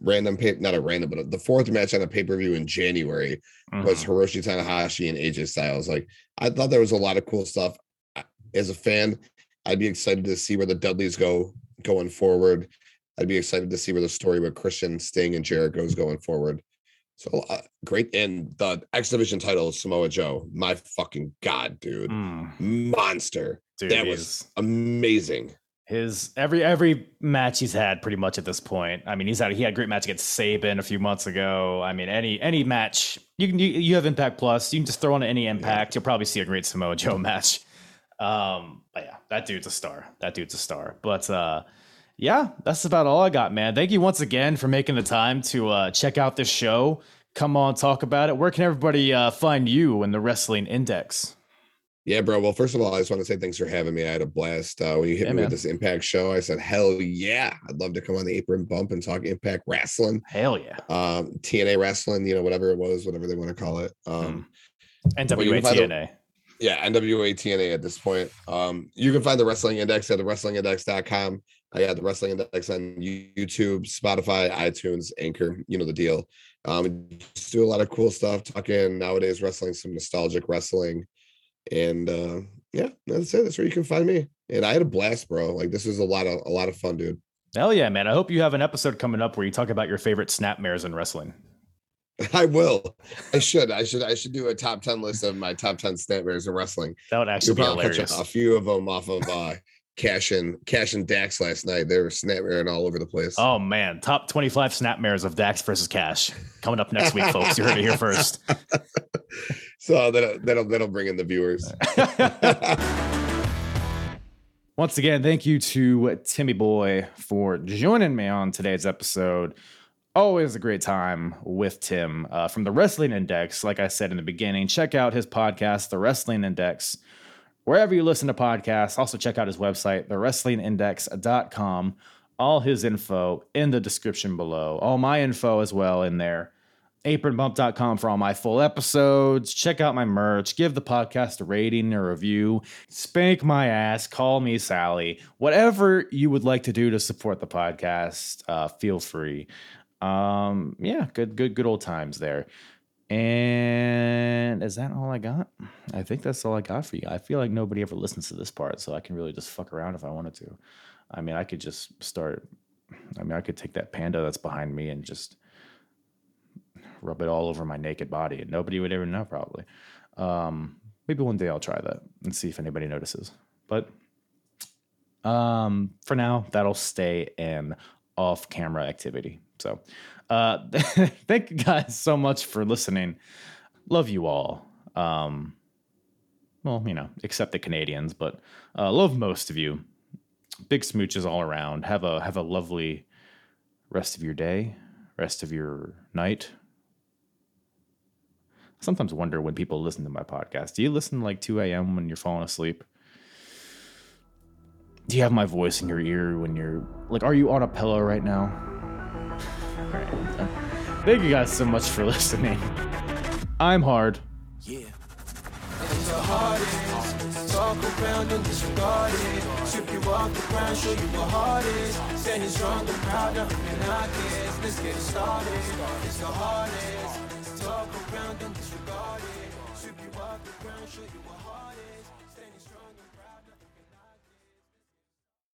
random pay not a random, but the fourth match on a pay per view in January was Mhm. Hiroshi Tanahashi and AJ Styles. Like, I thought there was a lot of cool stuff. As a fan, I'd be excited to see where the Dudleys go going forward. I'd be excited to see where the story with Christian Sting and Jericho is going forward. So uh, great, and the X Division title Samoa Joe. My fucking god, dude, Mm, monster! dude, that was amazing. His every every match he's had pretty much at this point. I mean, he's had he had a great match against Sabin a few months ago. I mean, any any match you can you, you have Impact Plus, you can just throw on any Impact, you'll probably see a great Samoa Joe match. Um, but yeah, that dude's a star. That dude's a star. But uh, yeah, that's about all I got, man. Thank you once again for making the time to uh, check out this show. Come on, talk about it. Where can everybody uh, find you in the Wrestling Index? Yeah, bro. Well, first of all, I just want to say thanks for having me. I had a blast uh, when you hit Yeah, me man. with this Impact show. I said, "Hell yeah, I'd love to come on the apron bump and talk Impact Wrestling, Hell yeah. um, TNA Wrestling, you know, whatever it was, whatever they want to call it." Um, you NWA can find a- TNA. yeah, NWA TNA at this point. Um, you can find the Wrestling Index at the WrestlingIndex.com. I got the Wrestling Index on YouTube, Spotify, iTunes, Anchor. You know the deal. Um, just do a lot of cool stuff, talking nowadays wrestling, some nostalgic wrestling, and uh, yeah, that's it. That's where you can find me. And I had a blast, bro. Like this was a lot of a lot of fun, dude. Hell yeah, man. I hope you have an episode coming up where you talk about your favorite snapmares in wrestling. I will. I should. I should. I should do a top ten list of my top ten snapmares in wrestling. That would actually You'll be hilarious. a, a few of them off of uh Cash and Cash and Dax last night. They were snapmaring all over the place. Oh man, top 25 snapmares of Dax versus Cash coming up next week, folks. You heard it here first. So that'll that'll that'll bring in the viewers. Once again, thank you to Timmy Boy for joining me on today's episode. Always a great time with Tim uh, from the Wrestling Index. Like I said in the beginning, check out his podcast, The Wrestling Index, wherever you listen to podcasts. Also, check out his website, thewrestlingindex.com. All his info in the description below. All my info as well in there apronbump.com for all my full episodes. Check out my merch. Give the podcast a rating or review. Spank my ass. Call me Sally. Whatever you would like to do to support the podcast, uh, feel free. Um, yeah, good, good, good old times there. And is that all I got? I think that's all I got for you. I feel like nobody ever listens to this part, so I can really just fuck around if I wanted to. I mean, I could just start. I mean, I could take that panda that's behind me and just rub it all over my naked body, and nobody would ever know probably. Um, maybe one day I'll try that and see if anybody notices. But um, for now, that'll stay an off-camera activity. So, uh, thank you guys so much for listening. Love you all. Um, well, you know, except the Canadians, but uh, love most of you. Big smooches all around. Have a have a lovely rest of your day, rest of your night, sometimes wonder when people listen to my podcast. Do you listen like 2 a.m. when you're falling asleep? Do you have my voice in your ear when you're like, are you on a pillow right now? All right. Thank you guys so much for listening. I'm hard. Yeah. Talk around and disregard it. Strip you off the ground, show you what heart is. Standing strong and proud, nothing I guess. Let's get started. It's the hardest. Talk around and disregard it. You off the ground, show you is.